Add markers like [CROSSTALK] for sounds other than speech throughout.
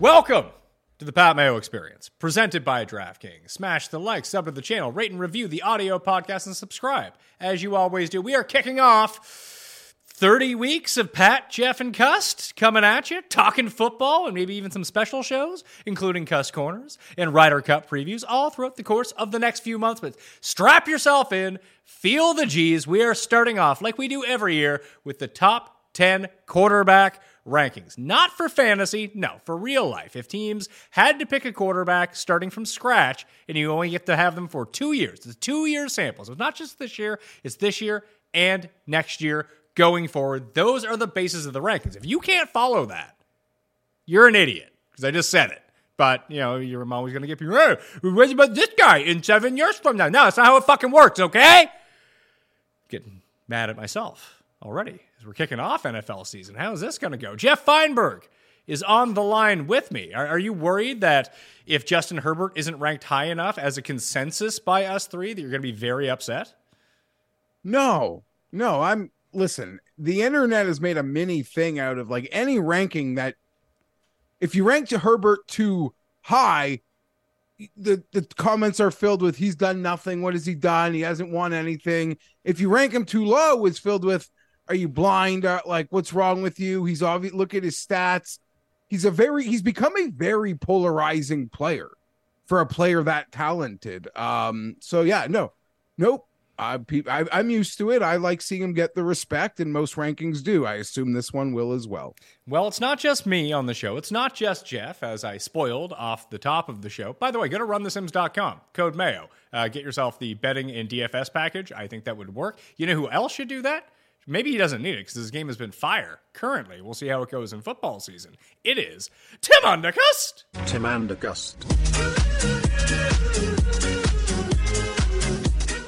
Welcome to the Pat Mayo Experience, presented by DraftKings. Smash the like, sub to the channel, rate and review the audio podcast, and subscribe. As you always do, we are kicking off 30 weeks of Pat, Geoff, and Cust coming at you, talking football and maybe even some special shows, including Cust Corners and Ryder Cup previews, all throughout the course of the next few months. But strap yourself in, feel the G's. We are starting off, like we do every year, with the top 10 quarterback rankings. Not for fantasy, no, for real life. If teams had to pick a quarterback starting from scratch and you only get to have them for two years, it's a two year sample. So it's not just this year, it's this year and next year going forward. Those are the bases of the rankings. If you can't follow that, you're an idiot because I just said it. But, you know, you're always going to get people, hey, what about this guy in seven years from now? No, that's not how it fucking works, okay? Getting mad at myself already as we're kicking off NFL season. How is this going to go? Geoff Fienberg is on the line with me. Are, are, you worried that if Justin Herbert isn't ranked high enough as a consensus by us three, that you're going to be very upset? No, no. I'm listen. The internet has made a mini thing out of like any ranking that if you rank to Herbert too high, the the comments are filled with he's done nothing. What has he done? He hasn't won anything. If you rank him too low, it's filled with are you blind? Uh, like what's wrong with you? He's obvious. Look at his stats. He's a very he's become a very polarizing player for a player that talented. Um. So yeah, no, nope. I, I, I'm used to it. I like seeing him get the respect, and most rankings do. I assume this one will as well. Well, it's not just me on the show. It's not just Geoff, as I spoiled off the top of the show. By the way, go to runthesims.com, code Mayo. Uh, get yourself the betting and DFS package. I think that would work. You know who else should do that? Maybe he doesn't need it because his game has been fire currently. We'll see how it goes in football season. It is Tim Undergust. Tim Undergust.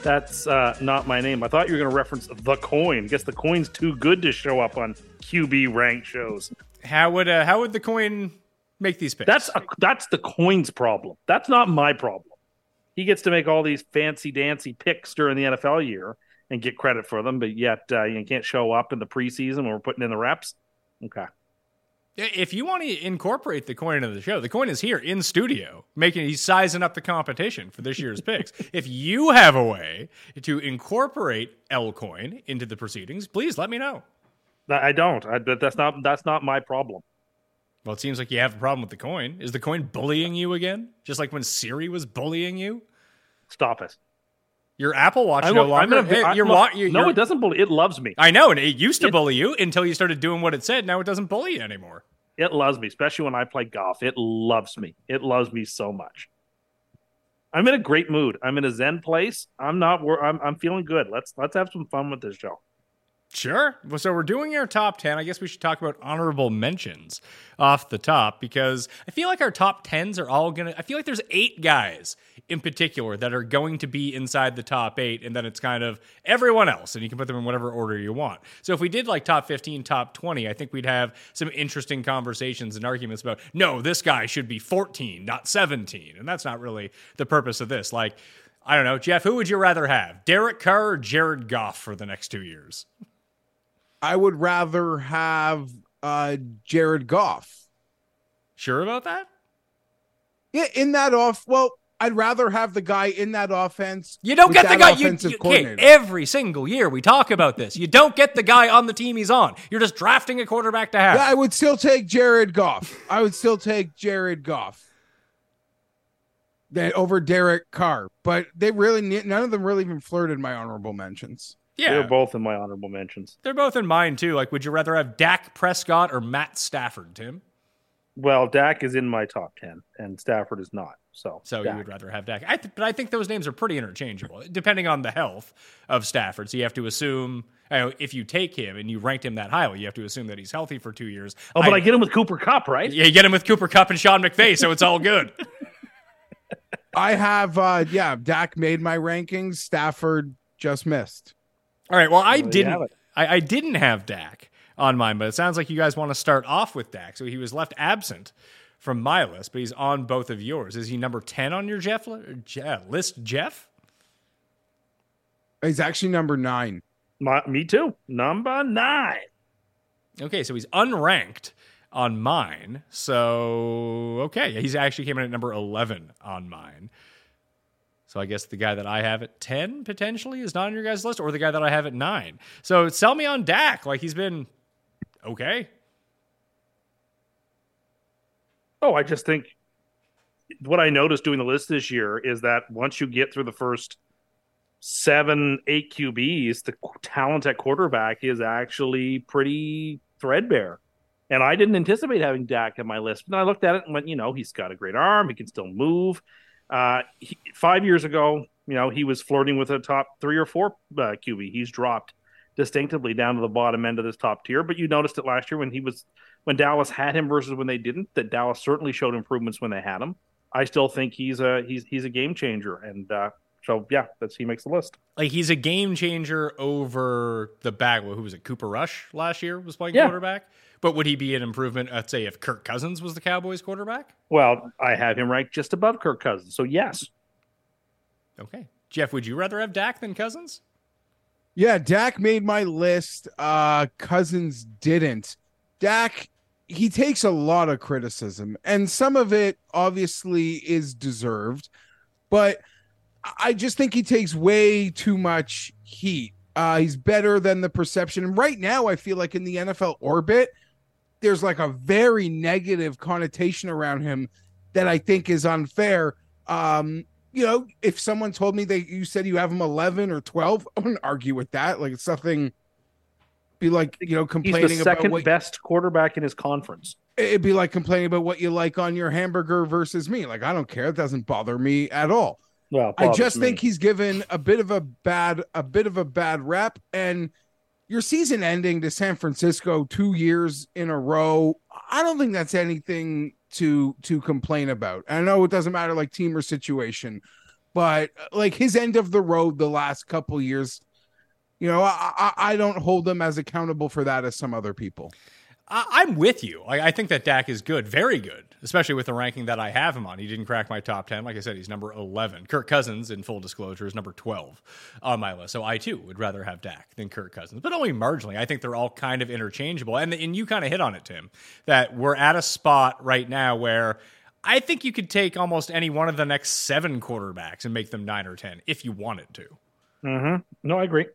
That's uh, not my name. I thought you were going to reference the coin. Guess the coin's too good to show up on QB ranked shows. How would uh, how would the coin make these picks? That's a, that's the coin's problem. That's not my problem. He gets to make all these fancy dancy picks during the NFL year and get credit for them, but yet uh, you can't show up in the preseason when we're putting in the reps. Okay. If you want to incorporate the coin into the show, the coin is here in studio, making he's sizing up the competition for this year's picks. [LAUGHS] If you have a way to incorporate L coin into the proceedings, please let me know. I don't. I, but that's not that's not my problem. Well, it seems like you have a problem with the coin. Is the coin bullying you again? Just like when Siri was bullying you? Stop it. Your Apple Watch no longer. Gonna, I, you're, look, you're, no, it doesn't bully. It loves me. I know, and it used to it, bully you until you started doing what it said. Now it doesn't bully you anymore. It loves me, especially when I play golf. It loves me. It loves me so much. I'm in a great mood. I'm in a zen place. I'm not. I'm. I'm feeling good. Let's let's have some fun with this show. Sure. So we're doing our top 10. I guess we should talk about honorable mentions off the top because I feel like our top 10s are all going to, I feel like there's eight guys in particular that are going to be inside the top eight. And then it's kind of everyone else. And you can put them in whatever order you want. So if we did like top 15, top 20, I think we'd have some interesting conversations and arguments about, no, this guy should be 14, not 17. And that's not really the purpose of this. Like, I don't know, Geoff, who would you rather have? Derek Carr or Jared Goff for the next two years? I would rather have uh Jared Goff. Sure about that? Yeah, in that off. Well, I'd rather have the guy in that offense. You don't get the guy. You, you- okay, every single year we talk about this. You don't get the guy on the team he's on. You're just drafting a quarterback to have. Yeah, I would still take Jared Goff. I would still take Jared Goff. That over Derek Carr, but they really none of them really even flirted my honorable mentions. Yeah, They're both in my honorable mentions. they're both in mine too. Like, would you rather have Dak Prescott or Matt Stafford, Tim? Well, Dak is in my top ten, and Stafford is not. So, So Dak. you would rather have Dak. I th- but I think those names are pretty interchangeable, depending on the health of Stafford. So you have to assume. You know, if you take him and you ranked him that highly, you have to assume that he's healthy for two years. Oh, but I, get him with Cooper Kupp, right? yeah, you get him with Cooper Kupp and Sean McVay, so it's all good. [LAUGHS] I have, uh yeah, Dak made my rankings. Stafford just missed. All right. Well, I you didn't. I, I didn't have Dak on mine, but it sounds like you guys want to start off with Dak. So he was left absent from my list, but he's on both of yours. Is he number ten on your Geoff list? Geoff? He's actually number nine. My, me too. Number nine. Okay, so he's unranked on mine. So okay, he's actually came in at number eleven on mine. So I guess the guy that I have at ten potentially is not on your guys' list, or the guy that I have at nine. So sell me on Dak. Like he's been okay. Oh, I just think what I noticed doing the list this year is that once you get through the first seven, eight QBs, the talent at quarterback is actually pretty threadbare. And I didn't anticipate having Dak on my list. But then I looked at it and went, you know, he's got a great arm. He can still move. Uh, he, five years ago, you know, he was flirting with a top three or four uh, QB. He's dropped distinctively down to the bottom end of this top tier. But you noticed it last year when he was when Dallas had him versus when they didn't. That Dallas certainly showed improvements when they had him. I still think he's a he's he's a game changer, and uh, so yeah, that's he makes the list. like he's a game changer over the back. Who was it? Cooper Rush last year was playing Yeah. quarterback. But would he be an improvement? Let's say if Kirk Cousins was the Cowboys quarterback. Well, I have him ranked just above Kirk Cousins, so yes. Okay, Geoff, would you rather have Dak than Cousins? Yeah, Dak made my list. Uh Cousins didn't. Dak he takes a lot of criticism and some of it obviously is deserved, but I just think he takes way too much heat. Uh he's better than the perception. And right now I feel like in the NFL orbit there's like a very negative connotation around him that I think is unfair. Um you know, if someone told me that you said you have him 11 or 12, I wouldn't argue with that. Like it's nothing be like, you know, He's complaining the about second what best quarterback in his conference. it'd be like complaining about what you like on your hamburger versus me. Like I don't care. It doesn't bother me at all. Well, I just me. think he's given a bit of a bad a bit of a bad rep and your season ending to San Francisco 2 years in a row. I don't think that's anything to to complain about. I know it doesn't matter like team or situation, but like his end of the road the last couple years, you know, I, I don't hold him as accountable for that as some other people. I'm with you. I, I think that Dak is good, very good, especially with the ranking that I have him on. He didn't crack my top 10. Like I said, he's number 11. Kirk Cousins, in full disclosure, is number 12 on my list. So I, too, would rather have Dak than Kirk Cousins, but only marginally. I think they're all kind of interchangeable. And, and you kind of hit on it, Tim, that we're at a spot right now where I think you could take almost any one of the next seven quarterbacks and make them nine or 10 if you wanted to. Mhm. No, I agree.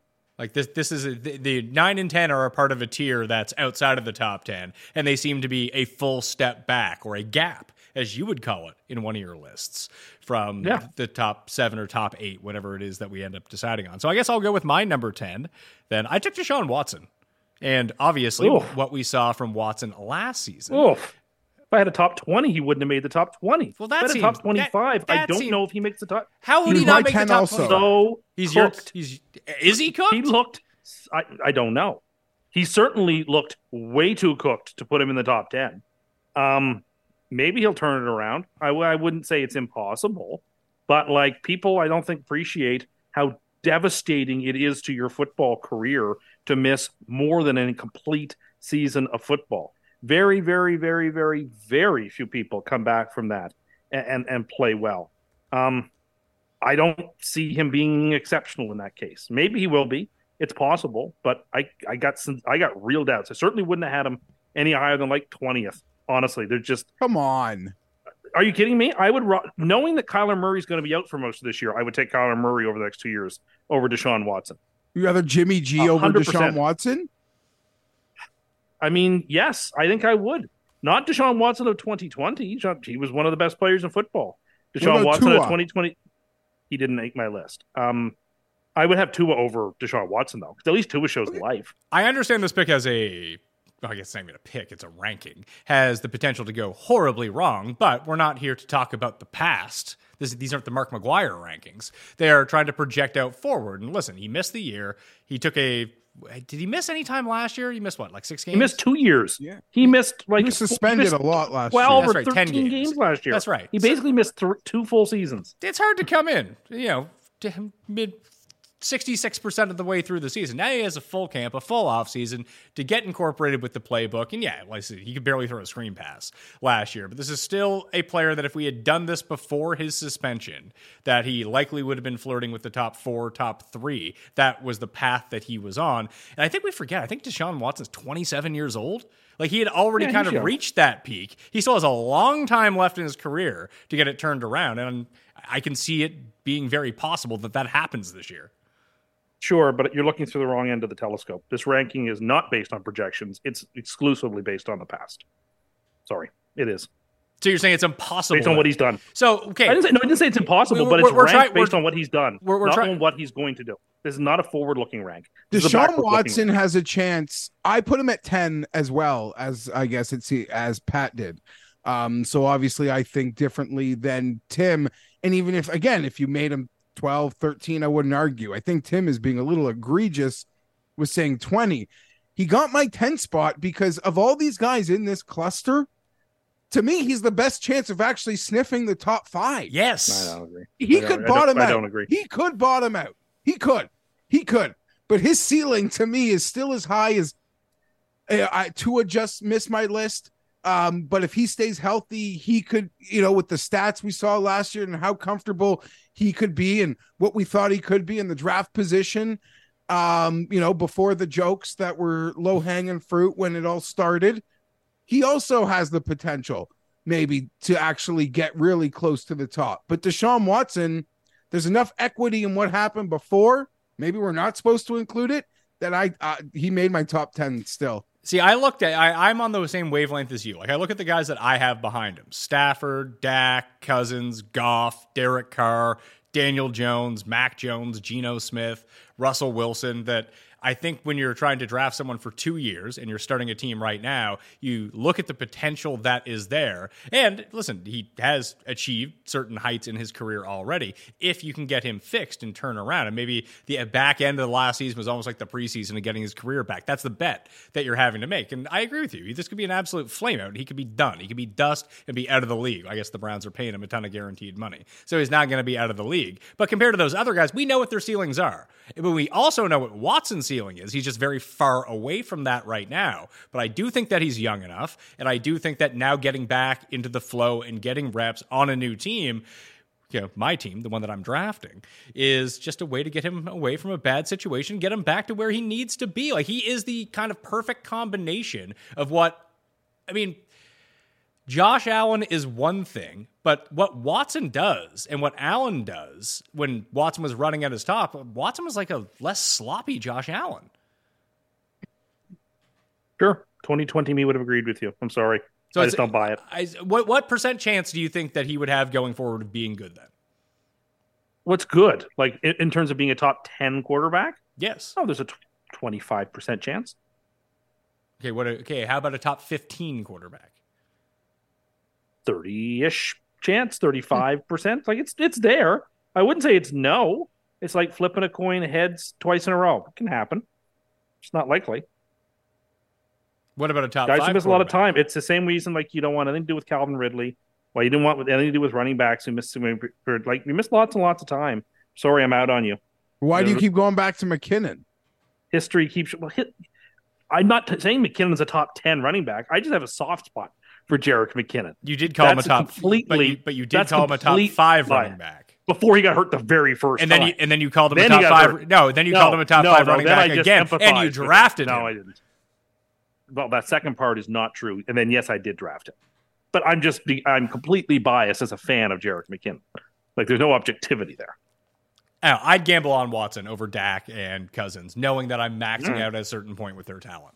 Like this, this is a, the, the nine and ten are a part of a tier that's outside of the top ten, and they seem to be a full step back or a gap, as you would call it in one of your lists, from Yeah. the top seven or top eight, whatever it is that we end up deciding on. So I guess I'll go with my number ten. Then I took Deshaun Watson, and obviously Oof. what we saw from Watson last season Oof. If I had a top 20, he wouldn't have made the top 20. Well, that if I had a top 25. that- I don't seem- know if he makes the top. How would He he, not make the top also. 20? So He's cooked. your. He's is he cooked? He looked. I, I don't know. He certainly looked way too cooked to put him in the top 10. Um, maybe he'll turn it around. I, w- I wouldn't say it's impossible, but like people, I don't think appreciate how devastating it is to your football career to miss more than a complete season of football. Very, very, very, very, very few people come back from that and and, and play well. Um, I don't see him being exceptional in that case. Maybe he will be. It's possible, but I, I got some I got real doubts. I certainly wouldn't have had him any higher than like twentieth. Honestly, they're just. Come on. Are you kidding me? I would ro- knowing that Kyler Murray's going to be out for most of this year. I would take Kyler Murray over the next two years over Deshaun Watson. You rather Jimmy G A over hundred Deshaun. Watson? I mean, yes, I think I would. Not Deshaun Watson of 2020. He was one of the best players in football. Deshaun about Watson of 2020. He didn't make my list. Um, I would have Tua over Deshaun Watson though, because at least Tua shows life. I understand this pick has a, well, I guess it's not even a pick, it's a ranking, has the potential to go horribly wrong, but we're not here to talk about the past. This, these aren't the Mark McGwire rankings. They are trying to project out forward. And listen, he missed the year. He took a, did he miss any time last year? He missed what, like six games? He missed two years. Yeah. He missed like He was suspended missed a lot last Twelve year. or That's right, 10 thirteen games. games. last year. That's right. He So- basically missed th- two full seasons. it's hard to come in, you know, mid 66% of the way through the season. Now he has a full camp, a full off season to get incorporated with the playbook. And yeah, like he could barely throw a screen pass last year, but this is still a player that if we had done this before his suspension, that he likely would have been flirting with the top four, top three. That was the path that he was on. And I think we forget, I think Deshaun Watson's 27 years old. Like he had already Yeah, kind of young. reached that peak. He still has a long time left in his career to get it turned around. And I can see it being very possible that that happens this year. Sure, but you're looking through the wrong end of the telescope. This ranking is not based on projections. It's exclusively based on the past. Sorry, it is So you're saying it's impossible based on what he's done. So okay, I didn't say no. I didn't say it's impossible, We're- but it's we're- we're ranked based on what he's done, we're- we're not try- on what he's going to do. This is not a forward-looking rank. This is Deshaun Watson rank. has a chance. I put him at 10 as well as I guess it's as Pat did. Um, so obviously I think differently than Tim. And even if again, if you made him 12, 13, I wouldn't argue. I think Tim is being a little egregious with saying 20. He got my 10 spot because of all these guys in this cluster. To me, he's the best chance of actually sniffing the top five. yes, I don't agree. He I don't- could I don't- bottom I out. don't agree. He could bottom out. He could. He could. But his ceiling to me is still as high as uh, I Tua just missed my list. Um, but if he stays healthy, he could, you know, with the stats we saw last year and how comfortable he could be and what we thought he could be in the draft position. Um, you know, before the jokes that were low hanging fruit when it all started, he also has the potential maybe to actually get really close to the top. But Deshaun Watson, there's enough equity in what happened before. Maybe we're not supposed to include it. That I uh, he made my top ten still. See, I looked at I, I'm on the same wavelength as you. Like I look at the guys that I have behind him: Stafford, Dak, Cousins, Goff, Derek Carr, Daniel Jones, Mac Jones, Geno Smith, Russell Wilson. That I think when you're trying to draft someone for two years and you're starting a team right now, you look at the potential that is there. And listen, he has achieved certain heights in his career already. If you can get him fixed and turn around, and maybe the back end of the last season was almost like the preseason of getting his career back. That's the bet that you're having to make. And I agree with you. This could be an absolute flameout. He could be done. He could be dust and be out of the league. I guess the Browns are paying him a ton of guaranteed money. So he's not going to be out of the league. But compared to those other guys, we know what their ceilings are. But we also know what Watson's ceiling is. He's just very far away from that right now. But I do think that he's young enough. And I do think that now getting back into the flow and getting reps on a new team, you know, my team, the one that I'm drafting, is just a way to get him away from a bad situation, get him back to where he needs to be. Like he is the kind of perfect combination of what I mean, Josh Allen is one thing, but what Watson does and what Allen does when Watson was running at his top, Watson was like a less sloppy Josh Allen. Sure, 2020 me would have agreed with you. I'm sorry. So I just don't buy it. I, what what percent chance do you think that he would have going forward of being good then? What's good? Like in, in terms of being a top 10 quarterback? Yes. Oh, there's a 25% chance. Okay. What? Okay. How about a top fifteen quarterback? 30 ish chance, 35%. Hmm. Like it's it's there. I wouldn't say it's no. It's like flipping a coin heads twice in a row. It can happen. It's not likely. What about a top Guys five? who miss a lot of time. It's the same reason like you don't want anything to do with Calvin Ridley. Why you didn't want anything to do with running backs who missed like we missed lots and lots of time. Sorry, I'm out on you. Why do you keep going back to McKinnon? History keeps well. Hit, I'm not t- saying McKinnon's a top ten running back. I just have a soft spot for Jerick McKinnon You did call That's him a top, completely- but you, but you did call him a top five lie. running back. before he got hurt the very first And then time. you and then you called him Then a top five. hurt. No, then you No, called him a top no, five no, running then back again, and you drafted No, him. I didn't. Well, that second part is not true. And then yes, I did draft him, but I'm just I'm completely biased as a fan of Jerick McKinnon. Like there's no objectivity there. Know, I'd gamble on Watson over Dak and Cousins, knowing that I'm maxing Mm. out at a certain point with their talent.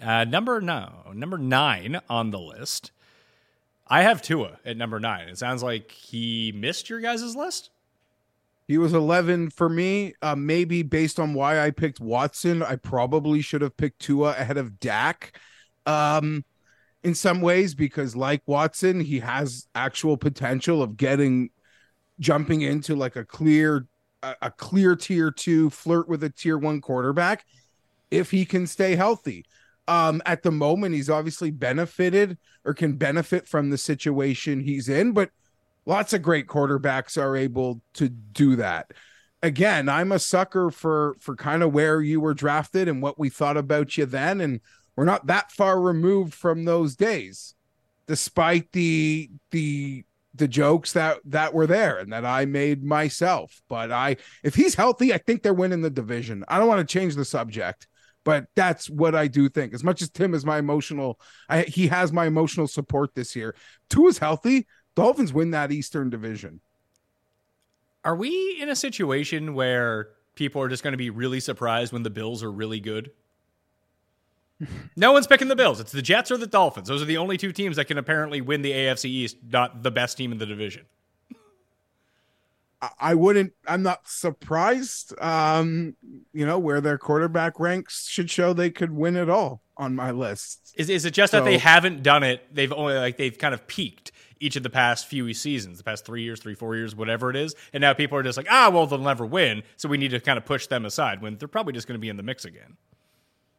Uh, number no, number nine on the list. I have Tua at number nine. It sounds like he missed your guys' list. He was 11 for me. Uh, maybe based on why I picked Watson, I probably should have picked Tua ahead of Dak. Um, in some ways, because like Watson, he has actual potential of getting jumping into like a clear, a, a clear tier two, flirt with a tier one quarterback if he can stay healthy. Um, at the moment, he's obviously benefited or can benefit from the situation he's in, but lots of great quarterbacks are able to do that. Again i'm a sucker for for kind of where you were drafted and what we thought about you then and we're not that far removed from those days despite the the the jokes that that were there and that i made myself. But i if he's healthy i think they're winning the division. I don't want to change the subject but that's what I do think. As much as Tim is my emotional, I, he has my emotional support this year. Tua is healthy. Dolphins win that Eastern Division. Are we in a situation where people are just going to be really surprised when the Bills are really good? no one's picking the Bills. It's the Jets or the Dolphins. Those are the only two teams that can apparently win the AFC East, not the best team in the division. I- wouldn't. I'm not surprised. Um, you know where their quarterback ranks should show they could win it all on my list. Is, is it just that they haven't done it? They've only like they've kind of peaked each of the past few seasons, the past three years, three, four years, whatever it is. And now people are just like, ah, well, they'll never win. So we need to kind of push them aside when they're probably just going to be in the mix again.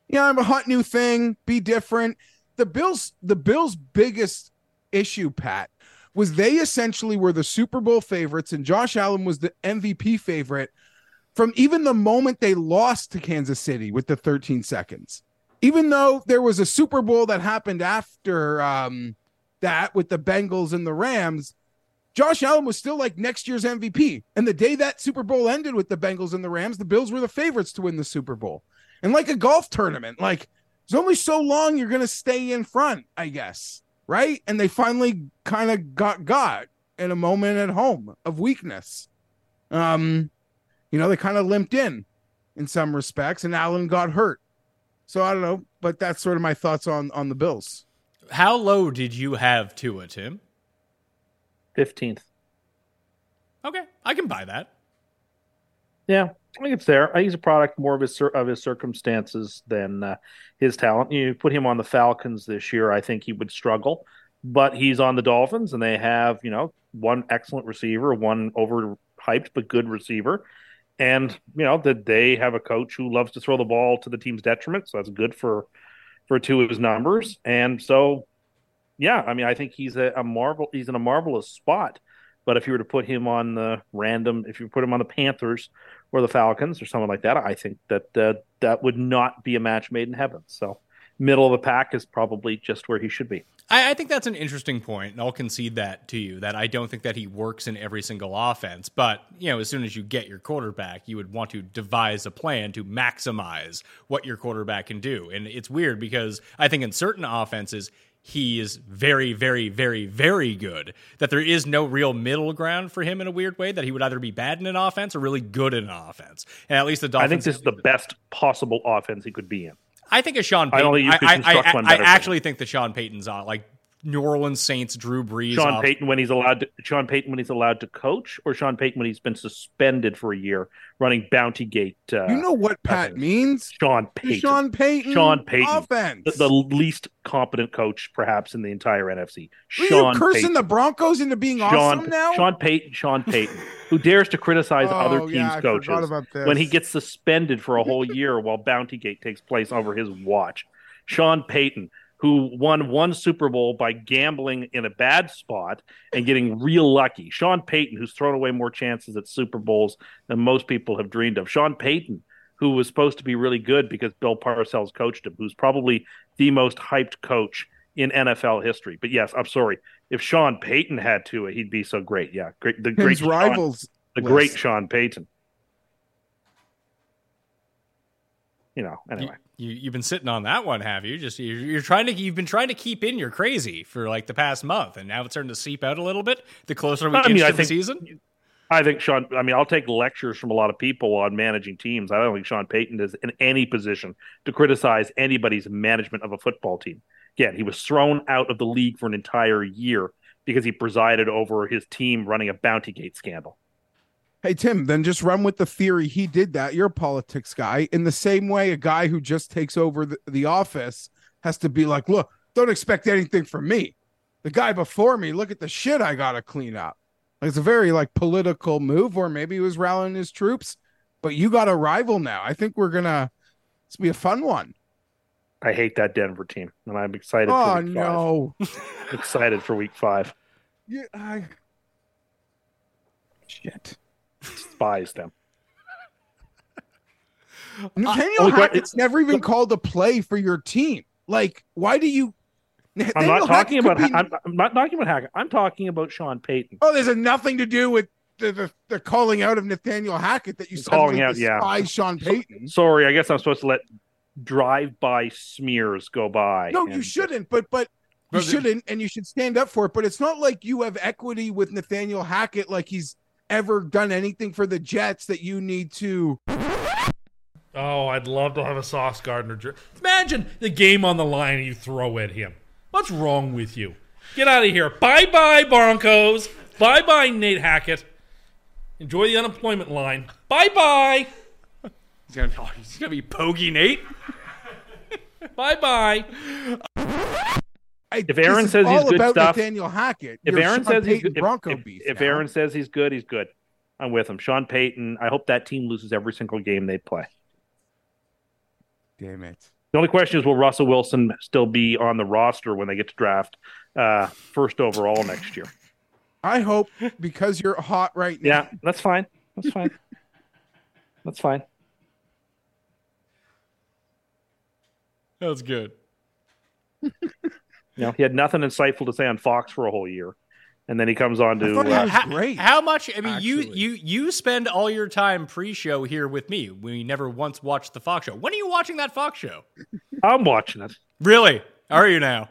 Yeah, I'm a hot new thing. Be different. The Bills. The Bills' biggest issue, Pat, was they essentially were the Super Bowl favorites and Josh Allen was the MVP favorite from even the moment they lost to Kansas City with the 13 seconds. Even though there was a Super Bowl that happened after um, that with the Bengals and the Rams, Josh Allen was still like next year's MVP. And the day that Super Bowl ended with the Bengals and the Rams, the Bills were the favorites to win the Super Bowl. And like a golf tournament, like there's only so long you're going to stay in front, I guess. Right. And they finally kind of got got in a moment at home of weakness. Um, you know, they kind of limped in in some respects, and Allen got hurt. So I don't know, but that's sort of my thoughts on on the Bills. How low did you have Tua, Tim? 15th. Okay, I can buy that. Yeah, I think it's there. He's a product more of his of his circumstances than uh, his talent. You put him on the Falcons this year, I think he would struggle. But he's on the Dolphins, and they have you know one excellent receiver, one overhyped but good receiver, and you know that they have a coach who loves to throw the ball to the team's detriment. So that's good for for two of his numbers. And so, yeah, I mean, I think he's a, a marvel. He's in a marvelous spot. But if you were to put him on the random, if you put him on the Panthers or the Falcons or someone like that, I think that uh, that would not be a match made in heaven. So, middle of the pack is probably just where he should be. I, I, think that's an interesting point, and I'll concede that to you. That I don't think that he works in every single offense, but you know, as soon as you get your quarterback, you would want to devise a plan to maximize what your quarterback can do. And it's weird because I think in certain offenses he is very, very, very, very good. That there is no real middle ground for him in a weird way. That he would either be bad in an offense or really good in an offense. And at least the Dolphins. I think this is the best possible offense he could be in. I think a Sean Payton. I, don't think you could I, I, I, I actually think that Sean Payton's on like New Orleans Saints, Drew Brees. Sean off. Payton when he's allowed to Sean Payton when he's allowed to coach, or Sean Payton when he's been suspended for a year running Bounty Gate. Uh, you know what Pat means? Sean Payton. Sean Payton. Sean Payton. Offense. The, the, least competent coach perhaps in the entire NFC. Are Sean you cursing Payton. the Broncos into being Sean, awesome now? Sean Payton. Sean Payton, who dares to criticize [LAUGHS] oh, other teams' yeah, coaches when he gets suspended for a whole year while Bounty Gate takes place over his watch. Sean Payton, who won one Super Bowl by gambling in a bad spot and getting real lucky. Sean Payton, who's thrown away more chances at Super Bowls than most people have dreamed of. Sean Payton, who was supposed to be really good because Bill Parcells coached him, who's probably the most hyped coach in NFL history. But yes, I'm sorry. If Sean Payton had to, he'd be so great. Yeah, great. The great rivals, Sean, the list. great Sean Payton. You know. Anyway. You, you have been sitting on that one, have you? Just you're, you're, trying to you've been trying to keep in your crazy for like the past month, and now it's starting to seep out a little bit. The closer we I mean, get I to think, the season, I think Sean. I mean, I'll take lectures from a lot of people on managing teams. I don't think Sean Payton is in any position to criticize anybody's management of a football team. Again, he was thrown out of the league for an entire year because he presided over his team running a bounty gate scandal. Hey Tim, then just run with the theory he did that. You're a politics guy. In the same way, a guy who just takes over the, the office has to be like, look, don't expect anything from me. The guy before me, look at the shit I gotta clean up. Like, it's a very like political move, or maybe he was rallying his troops. But you got a rival now. I think we're gonna it's be a fun one. I hate that Denver team, and I'm excited. Oh for week no! excited for week five. Yeah, I shit despise them. [LAUGHS] Nathaniel uh, Hackett's never even called a play for your team. Like, why do you? Nathaniel I'm not talking about. Be... I'm, I'm, not talking about Hackett. I'm talking about Sean Payton. Oh, there's a nothing to do with the, the, the calling out of Nathaniel Hackett that you calling out. Yeah, Sean Payton. So, sorry, I guess I'm supposed to let drive-by smears go by. No, you shouldn't. But but you shouldn't, and you should stand up for it. But it's not like you have equity with Nathaniel Hackett, like he's ever done anything for the Jets that you need to. Oh, I'd love to have a Sauce Gardner. Jer- Imagine the game on the line and you throw at him. What's wrong with you? Get out of here. Bye bye, Broncos. Bye bye, Nate Hackett. Enjoy the unemployment line. Bye bye. He's gonna, oh, he's gonna be Pogey Nate. bye bye. I, if Aaron says he's good stuff, Nathaniel Hackett. If Aaron Sean says Payton he's good, Bronco if, beef, if now. Aaron says he's good, he's good. I'm with him. Sean Payton. I hope that team loses every single game they play. Damn it. The only question is, will Russell Wilson still be on the roster when they get to draft uh, first overall next year? I hope because you're hot right now. Yeah, that's fine. That's fine. [LAUGHS] that's fine. That's good. [LAUGHS] You know, he had nothing insightful to say on Fox for a whole year, and then he comes on to. thought uh, was how, great. how much? I mean, you actually. you you spend all your time pre-show here with me. We never once watched the Fox show. When are you watching that Fox show? I'm watching it. Really? Are you now?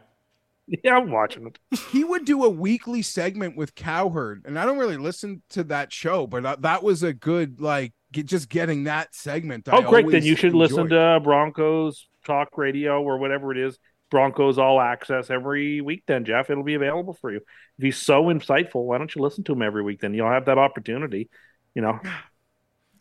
Yeah, I'm watching it. [LAUGHS] he would do a weekly segment with Cowherd, and I don't really listen to that show, but uh, that was a good like get, just getting that segment. I Oh, great! Then you should listen to Broncos Talk Radio or whatever it is. Broncos All Access every week. Then Geoff, it'll be available for you. If he's so insightful, why don't you listen to him every week? Then you'll have that opportunity. You know,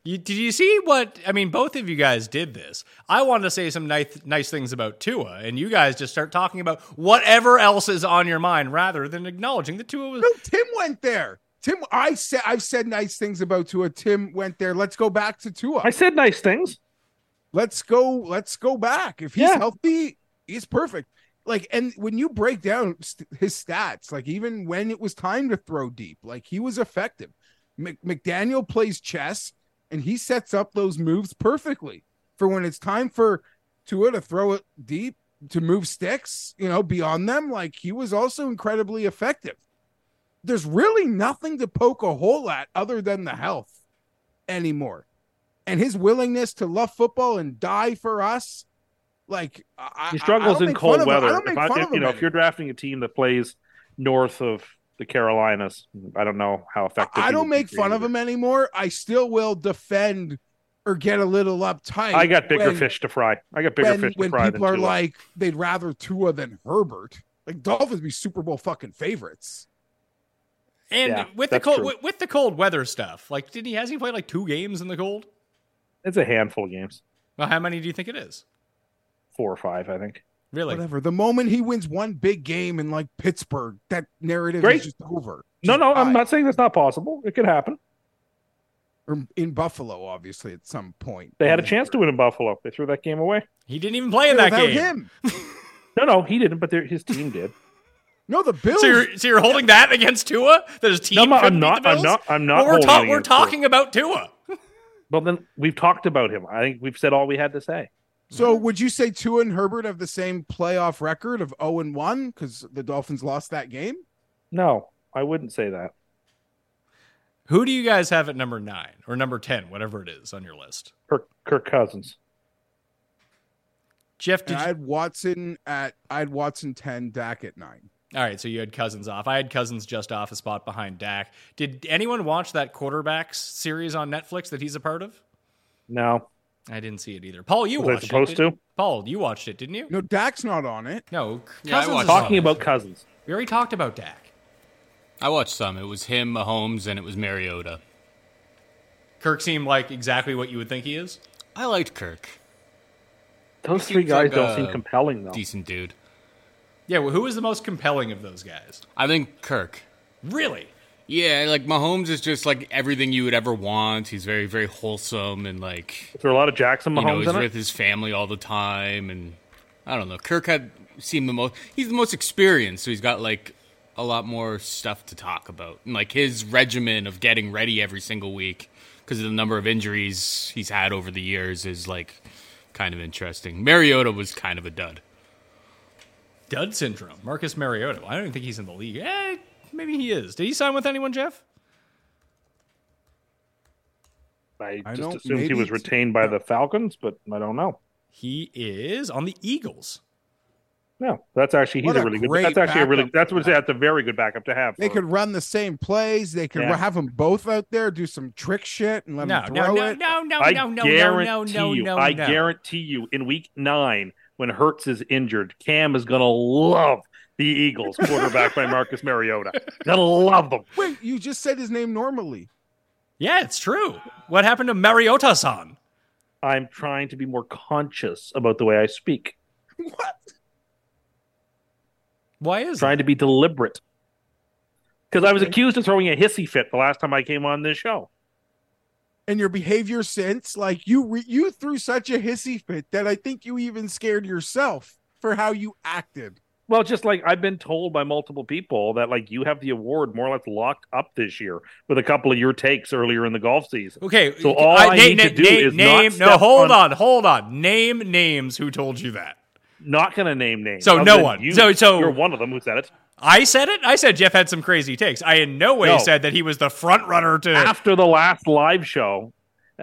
You, did you see what? I mean, both of you guys did this. I wanted to say some nice nice things about Tua, and you guys just start talking about whatever else is on your mind rather than acknowledging that Tua was. No, Tim went there. Tim, I said I've said nice things about Tua. Tim went there. Let's go back to Tua. I said nice things. let's go. Let's go back. If he's Yeah. healthy, he's perfect. Like, and when you break down st- his stats, like even when it was time to throw deep, like he was effective. Mc- McDaniel plays chess, and he sets up those moves perfectly for when it's time for Tua to throw it deep to move sticks. You know, beyond them, like he was also incredibly effective. There's really nothing to poke a hole at other than the health anymore and his willingness to love football and die for us. Like I, He I- I struggles don't in cold fun of him. weather. I don't make If I- if, you know, if you're drafting a team that plays north of the Carolinas, I don't know how effective. I he don't make fun you. of him anymore. I still will defend or get a little uptight. I got bigger when- fish to fry. I got bigger when, fish to when fry people than are Tua. like they'd rather Tua than Herbert. Like Dolphins be Super Bowl fucking favorites. And Yeah, with the cold with, with the cold weather stuff, like did he has he played like two games in the cold? it's a handful of games, Well, how many do you think it is? Four or five, I think. Really? Whatever. The moment he wins one big game in like Pittsburgh, that narrative Great. is just over. No, Just no, I'm not saying that's not possible. It could happen. Or in Buffalo, obviously, at some point. They had a chance to win in Buffalo. They threw that game away. He didn't even play in that without game. him. [LAUGHS] No, no, he didn't, but his team did. No, the Bills. So you're, so you're holding that against Tua? That his team No, I'm not- couldn't I'm beat not- the I'm not- I'm not Well, we're, ta- we're against Tua. talking about Tua. [LAUGHS] Well, then we've talked about him. I think we've said all we had to say. So would you say Tua and Herbert have the same playoff record of 0 and 1 because the Dolphins lost that game? No, I wouldn't say that. Who do you guys have at number nine or number ten, whatever it is on your list? Kirk, Kirk Cousins. Geoff, And did I had Watson at I had Watson 10, Dak at 9. all right? So you had Cousins off. I had Cousins just off a spot behind Dak. Did anyone watch that quarterbacks series on Netflix that he's a part of? No, I didn't see it either. Paul, you Was I watched supposed it. to? Paul, you watched it, didn't you? No, Dak's not on it. No, Yeah, I Cousins watched is on talking it. about Cousins. We already talked about Dak. I watched some. It was him, Mahomes, and it was Mariota. Kirk seemed like exactly what you would think he is. I liked Kirk. Those He three seems guys like don't a seem compelling though. Decent dude. Yeah, well, who was the most compelling of those guys? I think Kirk. Really? Yeah, like Mahomes is just like everything you would ever want. He's very, very wholesome and like Is there a lot of Jackson you know Mahomes he's in it? with his family all the time. And I don't know. Kirk had seemed the most. He's the most experienced, so he's got like a lot more stuff to talk about. And like his regimen of getting ready every single week because of the number of injuries he's had over the years is like kind of interesting. Mariota was kind of a dud. Dud syndrome. Marcus Mariota. I don't even think he's in the league. Eh, maybe he is. Did he sign with anyone, Geoff? I I just don't- assumed he was retained by the Falcons, but I don't know. He is on the Eagles. No, that's actually he's What a a really good. That's actually a really. That's for what that's a very good backup to have. They for- could run the same plays. They could Yeah. have them both out there, do some trick shit, and let No, them throw no, it. no, no, I no, no, guarantee no, no, you. no, I guarantee you. In week nine, when Hurts is injured, Cam is gonna love the Eagles quarterback by Marcus Mariota. Gonna love them. Wait, you just said his name normally. Yeah, it's true. What happened to Mariota-san? I'm trying to be more conscious about the way I speak. What? Why is it Trying to be deliberate. Because I was accused of throwing a hissy fit the last time I came on this show. And your behavior since, like you, re- you threw such a hissy fit that I think you even scared yourself for how you acted. Well, just like I've been told by multiple people that like you have the award more or less locked up this year with a couple of your takes earlier in the golf season. Okay, So all I, na- need na- to do na- is name. no, hold on, on, hold on. Name names who told you that. Not to name names. So no one. You, So- so- you're one of them who said it. I said it. I said Geoff had some crazy takes. I in no way No. said that he was the front runner to. After the last live show,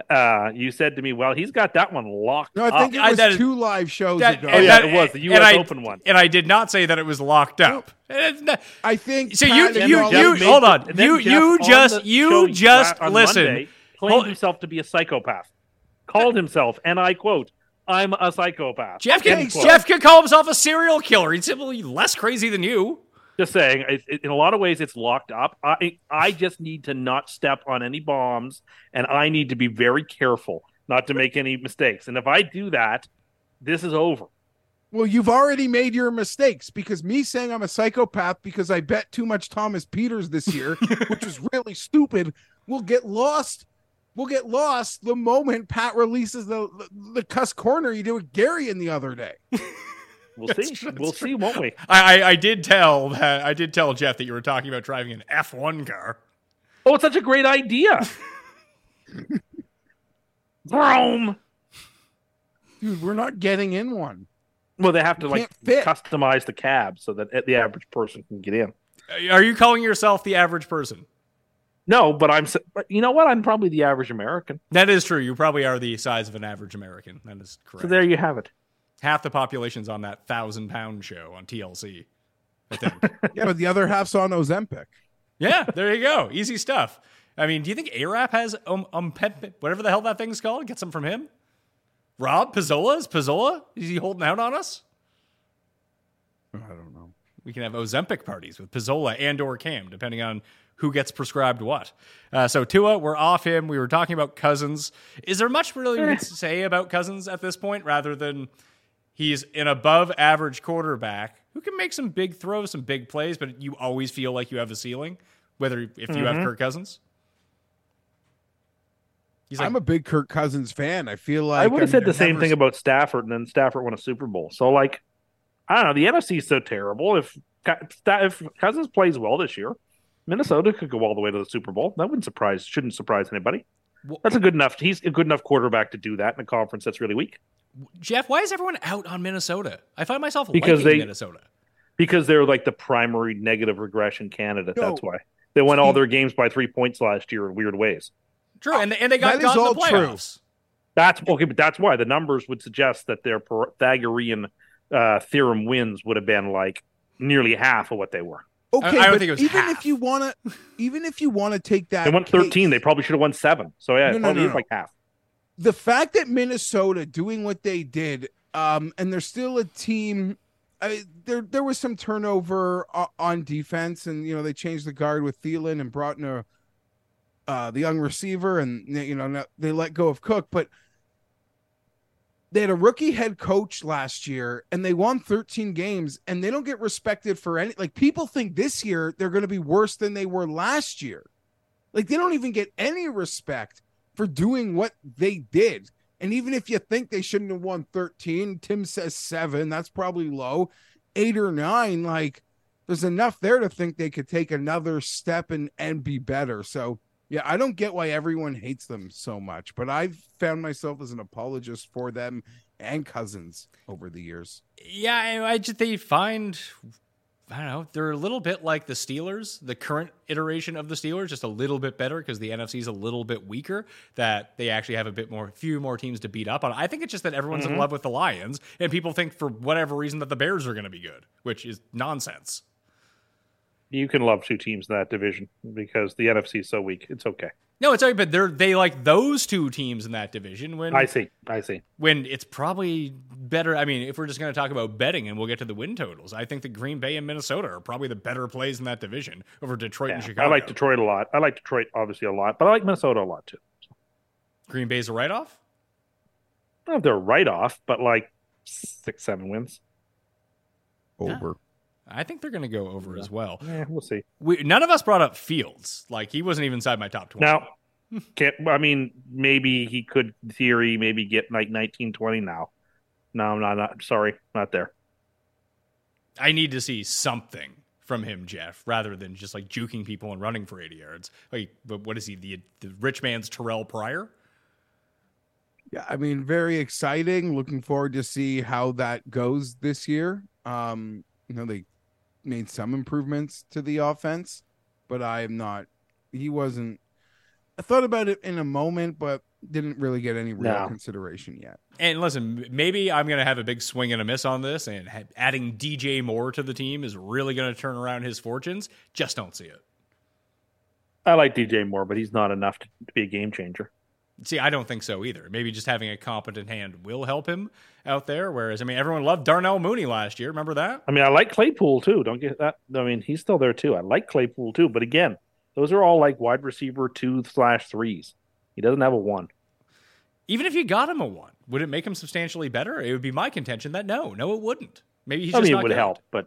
uh, you said to me, "Well, he's got that one locked." No, I think up. it was that is- two live shows that- ago. Oh, and yeah, that- it was the and U.S. I- Open one. and I did not say that it was locked up. It's I think. So you Pat and you you hold on. You you just you just listen. Monday claimed Hold- himself to be a psychopath. Called himself, and I quote, "I'm a psychopath." Geoff can Geoff can call himself a serial killer. He's simply less crazy than you. Just saying, it, it- in a lot of ways, it's locked up. I I just need to not step on any bombs, and I need to be very careful not to make any mistakes. And if I do that, this is over. Well, you've already made your mistakes because me saying I'm a psychopath because I bet too much Thomas Pieters this year, [LAUGHS] which was really stupid, will get lost. We'll get lost the moment Pat releases the the, the cuss corner you did with Gary in the other day. [LAUGHS] We'll see. we'll see, won't we? I, I I did tell that I did tell Geoff that you were talking about driving an F one car. Oh, it's such a great idea. [LAUGHS] Vroom. Dude, we're not getting in one. Well, they have to like fit. customize the cab so that the average person can get in. Uh, are you calling yourself the average person? No, but I'm. But you know what? I'm probably the average American. That is true. You probably are the size of an average American. That is correct. So there you have it. Half the population's on that thousand pound show on TLC. I think. [LAUGHS] Yeah, but the other half's on Ozempic. yeah, there you go. Easy stuff. I mean, do you think Arap has um, um pep, whatever the hell that thing's called? Get some from him. Rob Pizzola is Pizzola? Is he holding out on us? I don't know. We can have Ozempic parties with Pizzola and or Cam, depending on who gets prescribed what. Uh, so Tua, we're off him. We were talking about Cousins. Is there much really to say about Cousins at this point, rather than he's an above average quarterback who can make some big throws, some big plays, but you always feel like you have a ceiling, whether if you have mm-hmm. Kirk Cousins. He's like, I'm a big Kirk Cousins fan. I feel like I would have I've said the same never thing about Stafford, and then Stafford won a Super Bowl. So, like, I don't know. The NFC is so terrible. If if Cousins plays well this year, Minnesota could go all the way to the Super Bowl. That wouldn't surprise, shouldn't surprise anybody. Well- That's a good enough. He's a good enough quarterback to do that in a conference that's really weak Geoff, why is everyone out on Minnesota? I find myself Because liking they- Minnesota. because they're like the primary negative regression candidate. No. That's why they won all their games by three points last year in weird ways. True, and, and they got That is got in the all true. That's okay, but that's why the numbers would suggest that their Pythagorean uh, theorem wins would have been like nearly half of what they were. Okay, I don't but think it was even half. if you want to, even if you want to take that, They won 13. case- They probably should have won seven. So yeah, No, it no, no, is no. like half. The fact that Minnesota doing what they did, um, and they're still a team. I, there, there was some turnover on defense, and you know they changed the guard with Thielen and brought in a uh, the young receiver, and you know they let go of Cook, but they had a rookie head coach last year, and they won 13 games, and they don't get respected for any. Like people think this year they're going to be worse than they were last year. Like they don't even get any respect for doing what they did. And even if you think they shouldn't have won 13, Tim says seven, that's probably low. Eight or nine, like there's enough there to think they could take another step and and be better. So yeah, I don't get why everyone hates them so much, but I've found myself as an apologist for them and cousins over the years. Yeah, I, just they find I don't know they're a little bit like the Steelers, the current iteration of the Steelers, just a little bit better because the NFC is a little bit weaker. That they actually have a bit more, few more teams to beat up on. I think it's just that everyone's in mm-hmm. love with the Lions, and people think for whatever reason that the Bears are going to be good, which is nonsense. You can love two teams in that division because the NFC is so weak. It's okay. No, it's alright, but they're they like those two teams in that division when I see. I see. when it's probably better. I mean, if we're just going to talk about betting and we'll get to the win totals, I think that Green Bay and Minnesota are probably the better plays in that division over Detroit and Chicago. I like Detroit a lot. I like Detroit obviously a lot, but I like Minnesota a lot too. Green Bay's a write off. I don't know if they're write off, but like six, seven wins. Over. I think they're going to go over as well. Yeah, we'll see. We, none of us brought up Fields. Like he wasn't even inside my top twenty. Now, can't, I mean, maybe he could, in theory, maybe get like 19, 20 now. No, I'm not, not sorry, not there. I need to see something from him, Geoff, rather than just like juking people and running for 80 yards. Like, but what is he? The the rich man's Terrelle Pryor? Yeah, I mean, very exciting. Looking forward to see how that goes this year. Um, you know, they made some improvements to the offense, but I am not. He wasn't. I thought about it in a moment, but didn't really get any real No. consideration yet. And listen, maybe I'm going to have a big swing and a miss on this, and ha- adding DJ Moore to the team is really going to turn around his fortunes. Just don't see it. I like DJ Moore, but he's not enough to, to be a game changer. See, I don't think so either. Maybe just having a competent hand will help him out there. Whereas, I mean, everyone loved Darnell Mooney last year. Remember that? I mean, I like Claypool too. Don't get that. I mean, he's still there too. I like Claypool too. But again, those are all like wide receiver two slash threes. He doesn't have a one. Even if you got him a one, would it make him substantially better? It would be my contention that no, no, it wouldn't. Maybe he's I just mean, it would good. help, but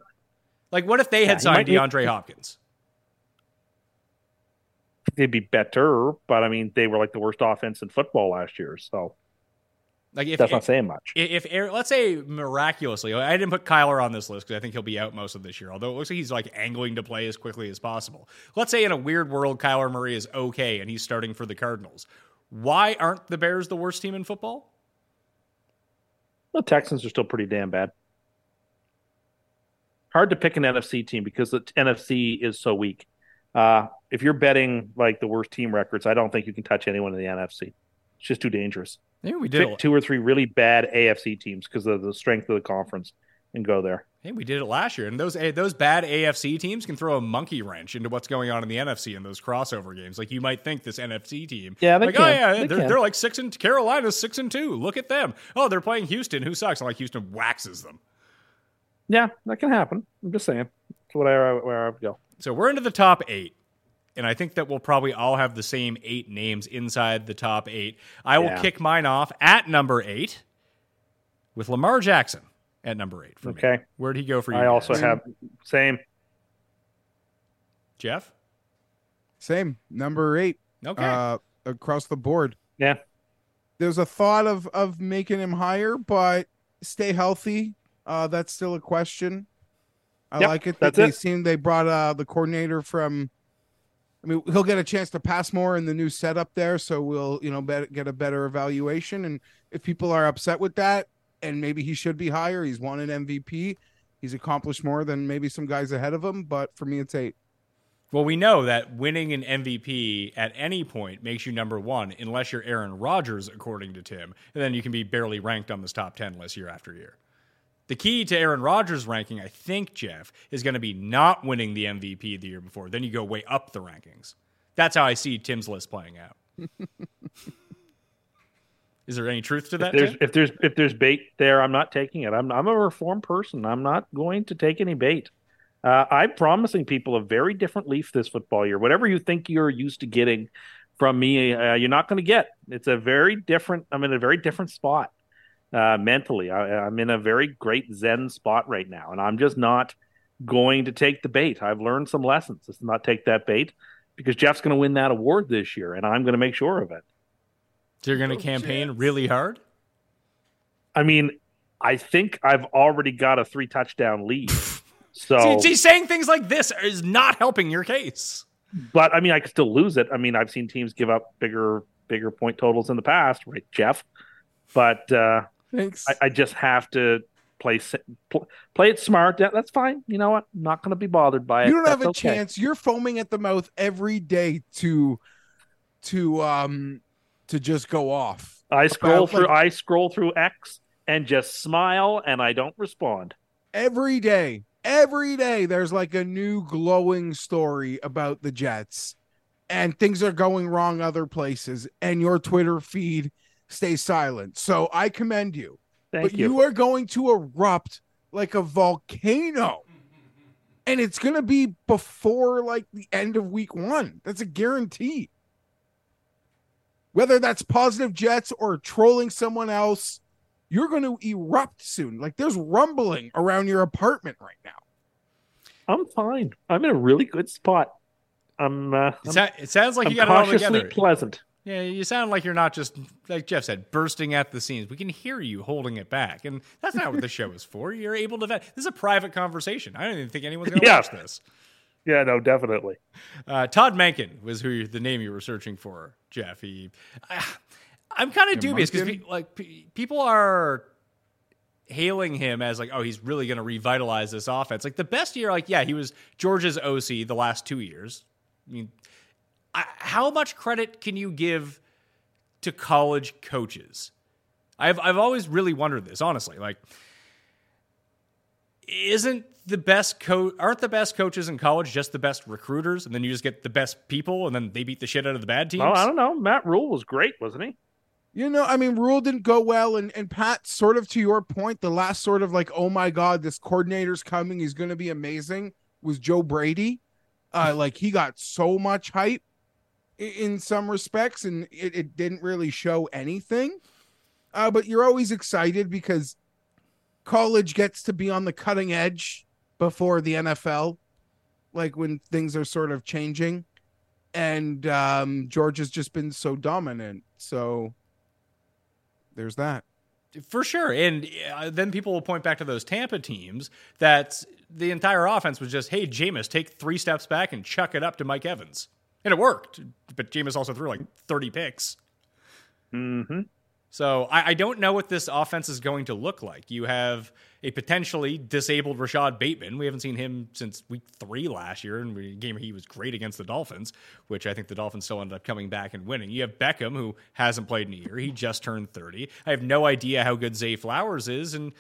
Like, what if they Yeah, had signed DeAndre Hopkins? They'd be better. But I mean, they were like the worst offense in football last year. So Like, if that's not saying much. If, if let's say miraculously, I didn't put Kyler on this list because I think he'll be out most of this year. Although it looks like he's like angling to play as quickly as possible. Let's say in a weird world, Kyler Murray is okay and he's starting for the Cardinals. Why aren't the Bears the worst team in football? The Texans are still pretty damn bad. Hard to pick an NFC team because the NFC is so weak. Uh, if you're betting like the worst team records, I don't think you can touch anyone in the NFC. It's just too dangerous. Yeah, we did. Pick two or three really bad AFC teams because of the strength of the conference and go there. hey, we did it last year, and those eh, those bad AFC teams can throw a monkey wrench into what's going on in the NFC in those crossover games. Like you might think this NFC team, Yeah, they like can. oh yeah, They they're, can. they're like six and Carolina's six and two. Look at them. Oh, they're playing Houston, who sucks. And like Houston waxes them. Yeah, that can happen. I'm just saying. That's what I, where I go. So we're into the top eight. And I think that we'll probably all have the same eight names inside the top eight. I will Yeah. kick mine off at number eight with Lamar Jackson at number eight. For me. Okay. Where'd he go for you? I also have same. Geoff. Same number eight. Okay. Uh, across the board. Yeah. There's a thought of of making him higher, but stay healthy. Uh, that's still a question. I Yep, like it. that's they, they it. seem they brought uh the coordinator from. I mean, he'll get a chance to pass more in the new setup there, so we'll you know bet, get a better evaluation. And if people are upset with that, and maybe he should be higher, he's won an MVP. He's accomplished more than maybe some guys ahead of him, but for me, it's eight. Well, we know that winning an MVP at any point makes you number one, unless you're Aaron Rodgers, according to Tim. And then you can be barely ranked on this top 10 list year after year. The key to Aaron Rodgers' ranking, I think, Geoff, is going to be not winning the MVP the year before. Then you go way up the rankings. That's how I see Tim's list playing out. [LAUGHS] is there any truth to If that? there's Tim? if there's if there's bait there, I'm not taking it. I'm I'm a reformed person. I'm not going to take any bait. Uh, I'm promising people a very different leaf this football year. Whatever you think you're used to getting from me, uh, you're not going to get. It's a very different. I'm in a very different spot uh, mentally. I, I'm in a very great Zen spot right now, and I'm just not going to take the bait. I've learned some lessons. Let's not take that bait because Geoff's going to win that award this year, and I'm going to make sure of it. So you're going to campaign really hard? I mean, I think I've already got a three touchdown lead. [LAUGHS] So, See, see, saying things like this is not helping your case. but I mean, I could still lose it. I mean, I've seen teams give up bigger, bigger point totals in the past, right, Geoff? But uh, Thanks. I, I just have to play play it smart. Yeah, that's fine. You know what? I'm not going to be bothered by it. you don't have a okay. chance. You're foaming at the mouth every day to to um to just go off. I scroll about, through. like- I scroll through X and just smile, and I don't respond. every day. Every day there's like a new glowing story about the Jets and things are going wrong other places and your Twitter feed stays silent. So I commend you. Thank but you. you are going to erupt like a volcano. And it's going to be before like the end of week 1. That's a guarantee. Whether that's positive jets or trolling someone else, you're going to erupt soon. Like there's rumbling around your apartment right now. I'm fine. I'm in a really good spot. I'm. Uh, It, sa- it sounds like I'm you got it all cautiously together. pleasant. Yeah, you sound like you're not just like Geoff said, bursting at the seams. We can hear you holding it back, and that's not what the show is for. You're able to. Vet. This is a private conversation. I don't even think anyone's going to Yeah. watch this. Yeah, no, definitely. Uh, Todd Monken was who the name you were searching for, Geoff. He, I, I'm kind of dubious because like pe- people are hailing him as like, oh, he's really going to revitalize this offense. Like the best year, like yeah, he was Georgia's OC the last two years. I mean, I, how much credit can you give to college coaches? I've I've always really wondered this, honestly. Like, isn't the best coach aren't the best coaches in college just the best recruiters, and then you just get the best people, and then they beat the shit out of the bad teams? Oh, I don't know. Matt Rhule was great, wasn't he? You know, I mean, Rhule didn't go well, and and Pat, sort of to your point, the last sort of like, oh my god, this coordinator's coming, he's going to be amazing, was Joe Brady. Uh, like he got so much hype i- in some respects, and it, it didn't really show anything. Uh, but you're always excited because college gets to be on the cutting edge before the NFL, like when things are sort of changing. And um, has just been so dominant. So there's that. For sure. And uh, then people will point back to those Tampa teams that the entire offense was just, hey, Jameis, take three steps back and chuck it up to Mike Evans. And it worked. But Jameis also threw like 30 picks. Mm-hmm. So I, I don't know what this offense is going to look like. You have a potentially disabled Rashod Bateman. We haven't seen him since week three last year, and game he was great against the Dolphins, which I think the Dolphins still ended up coming back and winning. You have Beckham, who hasn't played in a year. He just turned 30. I have no idea how good Zay Flowers is. And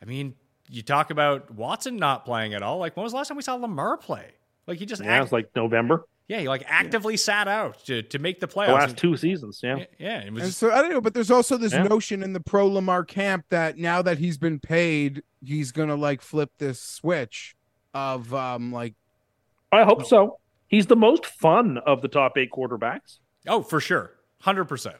I mean, you talk about Watson not playing at all. Like, when was the last time we saw Lamar play? Like, he just Yeah, it was like November. Yeah, he like actively sat out to, to make the playoffs. The last two seasons, yeah. Yeah, it was And so I don't know, but there's also this Yeah. notion in the pro Lamar camp that now that he's been paid, he's gonna like flip this switch of um like I hope so. He's the most fun of the top eight quarterbacks. oh, for sure. 100%.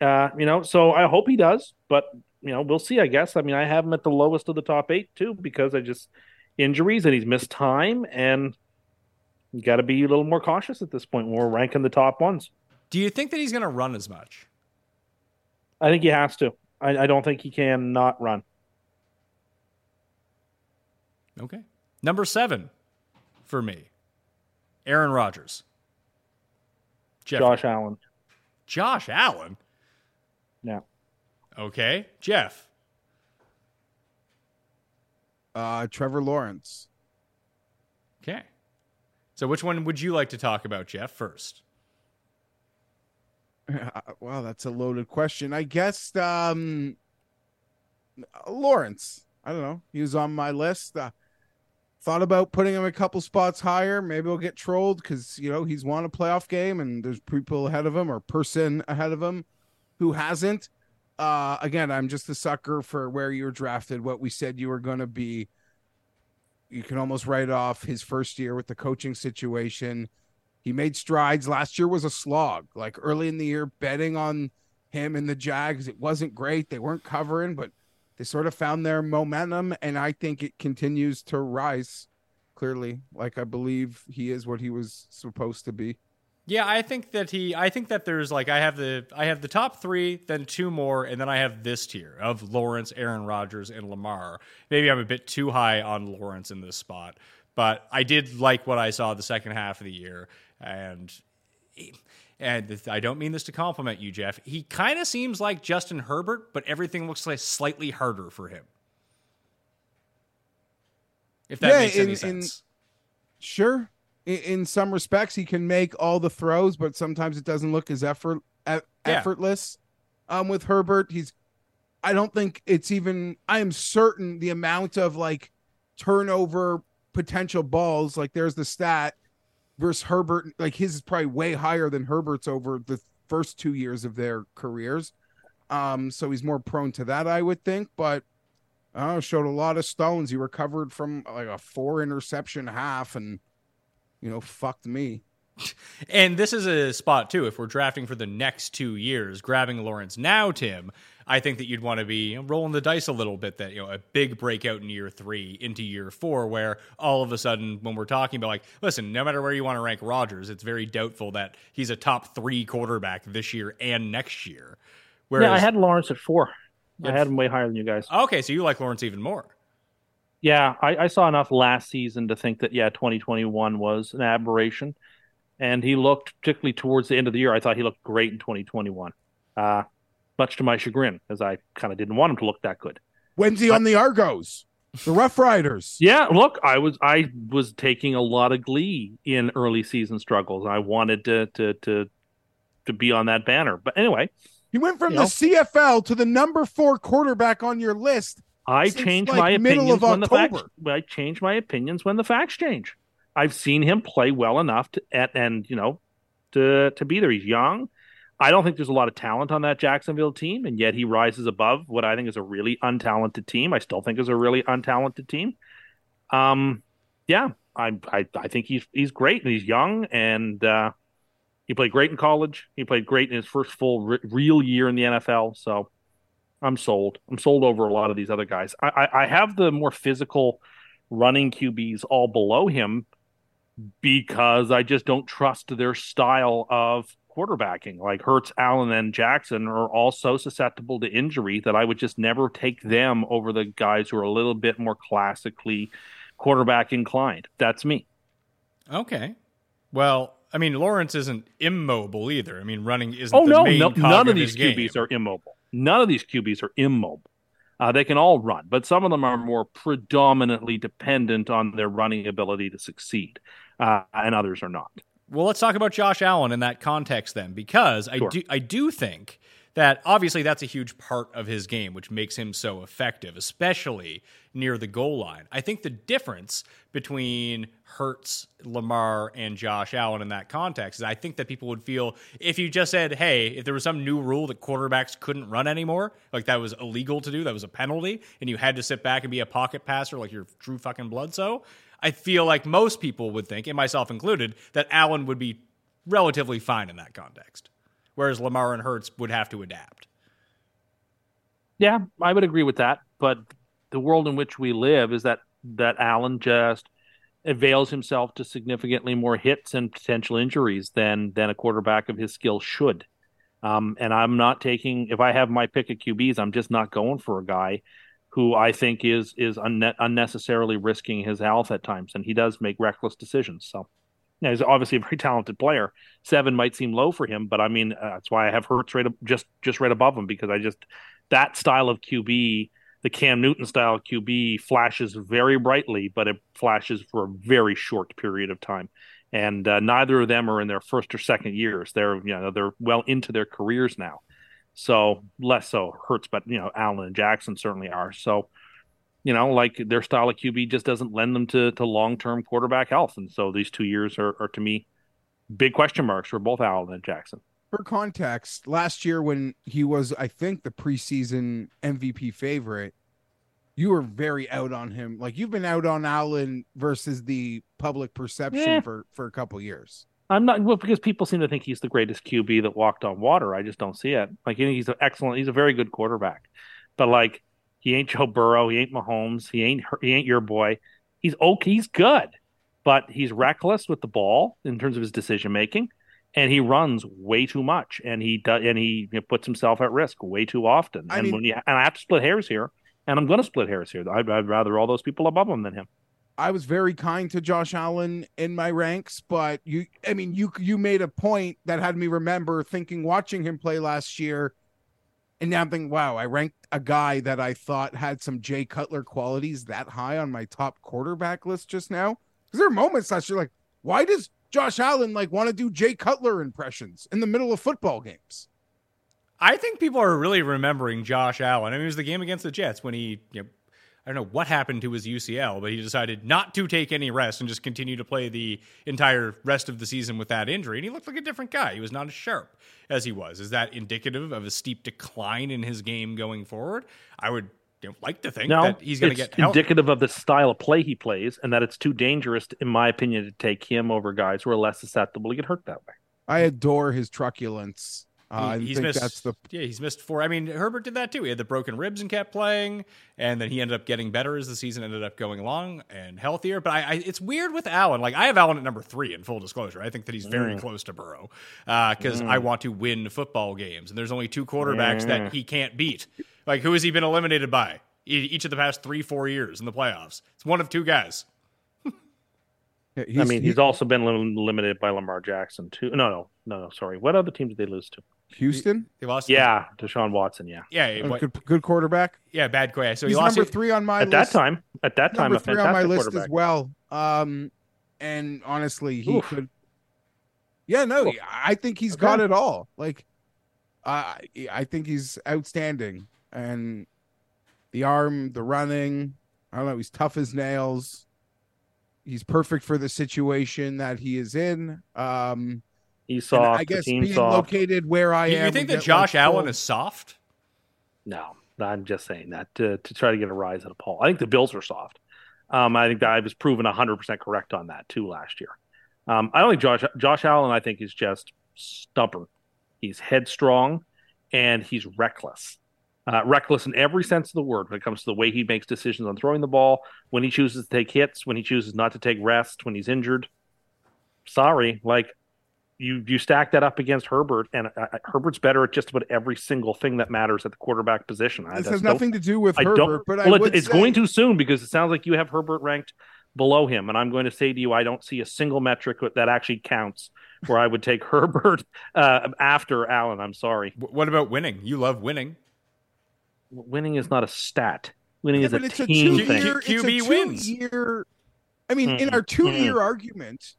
Uh, you know, so I hope he does, but you know, we'll see. I guess. I mean, I have him at the lowest of the top eight too because I just injuries and he's missed time, and you got to be a little more cautious at this point when we're ranking the top ones. Do you think that he's going to run as much? I think he has to. I, I don't think he can not run. Okay. Number seven for me, Aaron Rodgers. Geoff. Josh Allen. Josh Allen. Yeah. Okay. Geoff. uh Trevor Lawrence. Okay. So which one would you like to talk about, Geoff, first? [LAUGHS] wow, that's a loaded question. I guess um Lawrence. I don't know. He was on my list. Uh, thought about putting him a couple spots higher. Maybe he'll get trolled because you know he's won a playoff game and there's people ahead of him or person ahead of him who hasn't. Uh again, I'm just a sucker for where you were drafted, what we said you were gonna be. You can almost write off his first year with the coaching situation. He made strides. Last year was a slog. Like early in the year, betting on him and the Jags, it wasn't great. They weren't covering, but they sort of found their momentum, and I think it continues to rise. Clearly, like I believe he is what he was supposed to be. Yeah, I think that he. I think that there's like I have the I have the top three, then two more, and then I have this tier of Lawrence, Aaron Rodgers, and Lamar. Maybe I'm a bit too high on Lawrence in this spot, but I did like what I saw the second half of the year, and and I don't mean this to compliment you, Geoff. He kind of seems like Justin Herbert, but everything looks like slightly harder for him. If that Yeah, makes any in- in- sense. Sure, in, in some respects, he can make all the throws, but sometimes it doesn't look as effort e- Yeah. effortless. Um, with Herbert, he's. I don't think it's even. I am certain the amount of like turnover potential balls. Like there's the stat versus Herbert. Like his is probably way higher than Herbert's over the first two years of their careers. Um, so he's more prone to that, I would think. But I showed a lot of stones. He recovered from like a four interception half and you know, fucked me. And this is a spot too. If we're drafting for the next two years, grabbing Lawrence now, Tim, I think that you'd want to be rolling the dice a little bit. That you know, a big breakout in year three into year four, where all of a sudden, when we're talking about like, listen, no matter where you want to rank Rodgers, it's very doubtful that he's a top three quarterback this year and next year. yeah, I had Lawrence at four. I had him way higher than you guys. Okay, so you like Lawrence even more. Yeah, I, I saw enough last season to think that yeah, 2021 was an aberration, and he looked particularly towards the end of the year. I thought he looked great in 2021, uh, much to my chagrin, as I kind of didn't want him to look that good. When's he on the Argos? The Rough Riders. [LAUGHS] Yeah, look, I was I was taking a lot of glee in early season struggles. I wanted to to to to be on that banner, but anyway, He went from the know. CFL to the number four quarterback on your list. I since, changed like, my opinions when the facts. I change my opinions when the facts change. I've seen him play well enough to at, and you know to to be there. He's young. I don't think there's a lot of talent on that Jacksonville team, and yet he rises above what I think is a really untalented team. I still think is a really untalented team. Um, yeah, I I, I think he's he's great and he's young and uh, he played great in college. He played great in his first full re- real year in the NFL. So I'm sold. I'm sold over a lot of these other guys. I, I, I have the more physical running QBs all below him because I just don't trust their style of quarterbacking. Like Hurts, Allen, and Jackson are all so susceptible to injury that I would just never take them over the guys who are a little bit more classically quarterback inclined. That's me. Okay. Well, I mean, Lawrence isn't immobile either. I mean, running isn't Oh the no, no none of these game. QBs are immobile. None of these QBs are immobile. Uh, they can all run, but some of them are more predominantly dependent on their running ability to succeed, uh, and others are not. Well, let's talk about Josh Allen in that context then, because I do I do think that obviously that's a huge part of his game, which makes him so effective, especially near the goal line. I think the difference between Hurts, Lamar, and Josh Allen in that context is I think that people would feel if you just said, hey, if there was some new rule that quarterbacks couldn't run anymore, like that was illegal to do, that was a penalty, and you had to sit back and be a pocket passer like your true fucking blood so. I feel like most people would think, and myself included, that Allen would be relatively fine in that context, whereas Lamar and Hurts would have to adapt. Yeah, I would agree with that. But the world in which we live is that that Allen just avails himself to significantly more hits and potential injuries than than a quarterback of his skill should. Um, and I'm not taking if I have my pick of QBs, I'm just not going for a guy who I think is is unne- unnecessarily risking his health at times, and he does make reckless decisions. So. Yeah, he's obviously a very [LAUGHS] talented player. Seven might seem low for him, but I mean uh, that's why I have Hurts right just just right above him because I just that style of QB, the Cam Newton style QB, flashes very brightly, but it flashes for a very short period of time. And uh, neither of them are in their first or second years. They're you know they're well into their careers now, so less so Hurts, but you know Allen and Jackson certainly are. So you know, like their style of QB just doesn't lend them to to long term quarterback health, and so these two years are, are to me big question marks for both Allen and Jackson. For context, last year when he was, I think, the preseason MVP favorite, you were very out on him. Like you've been out on Allen versus the public perception Yeah. for for a couple years. I'm not well because people seem to think he's the greatest QB that walked on water. I just don't see it. Like he's an excellent, he's a very good quarterback, but like he ain't Joe Burrow, he ain't Mahomes, he ain't he ain't your boy. He's okay, he's good, but he's reckless with the ball in terms of his decision making, and he runs way too much, and he does, and he puts himself at risk way too often. I and mean- when you and I have to split hairs here, and I'm going to split hairs here. I'd, I'd rather all those people above him than him. I was very kind to Josh Allen in my ranks, but you I mean you you made a point that had me remember thinking watching him play last year and now I'm thinking, wow, I ranked a guy that I thought had some Jay Cutler qualities that high on my top quarterback list just now. Because there are moments that you're like, why does Josh Allen like want to do Jay Cutler impressions in the middle of football games? I think people are really remembering Josh Allen. I mean, it was the game against the Jets when he, you know, I don't know what happened to his UCL, but he decided not to take any rest and just continue to play the entire rest of the season with that injury. And he looked like a different guy. He was not as sharp as he was. Is that indicative of a steep decline in his game going forward? I would you know, like to think No, that he's going to it's get healthy. indicative of the style of play he plays, and that it's too dangerous, in my opinion, to take him over guys who are less susceptible to get hurt that way. I adore his truculence. Uh, I He- he's think missed. that's the yeah, he's missed four. I mean, Herbert did that too. He had the broken ribs and kept playing, and then he ended up getting better as the season ended up going along and healthier. But I, I it's weird with Allen. Like I have Allen at number three in full disclosure. I think that he's very Mm. close to Burrow because I want to win football games, and there's only two quarterbacks Mm. that he can't beat. Like who has he been eliminated by each of the past three, four years in the playoffs? It's one of two guys. Yeah, I mean, he's also been limited by Lamar Jackson too. No, no, no, no. Sorry, what other team did they lose to? Houston. He lost. Yeah, Deshaun Watson. Yeah, yeah, A good, good quarterback. yeah, bad quay. So he he's lost number it- three on my at list. that time, at that time, number a three fantastic on my list as well. Um, and honestly, he Oof. could. Yeah, no, I think he's got it all. Like, I I think he's outstanding, and the arm, the running. I don't know. He's tough as nails. He's perfect for the situation that he is in. Um, He's soft. I guess the being soft. located where I You, am. you think that get, like, Josh Allen full- is soft? No, I'm just saying that to, to try to get a rise out of Paul. I think the Bills are soft. Um, I think that I was proven 100% correct on that too last year. Um, I don't think Josh Josh Allen. I think is just stubborn. He's headstrong, and he's reckless. Uh, reckless in every sense of the word when it comes to the way he makes decisions on throwing the ball, when he chooses to take hits, when he chooses not to take rest, when he's injured. Sorry, like you you stack that up against Herbert, and uh, uh, Herbert's better at just about every single thing that matters at the quarterback position. I This just has don't- nothing to do with I Herbert, don't. but well, it- would it's say- going too soon because it sounds like you have Herbert ranked below him, and I'm going to say to you, I don't see a single metric that actually counts where I would take [LAUGHS] Herbert uh, after Allen. I'm sorry. What about winning? You love winning. Winning is not a stat. Winning Yeah, is a but it's a team two thing. year, it's a QB two wins. Year, I mean, in Mm-mm, our two year hmm. argument,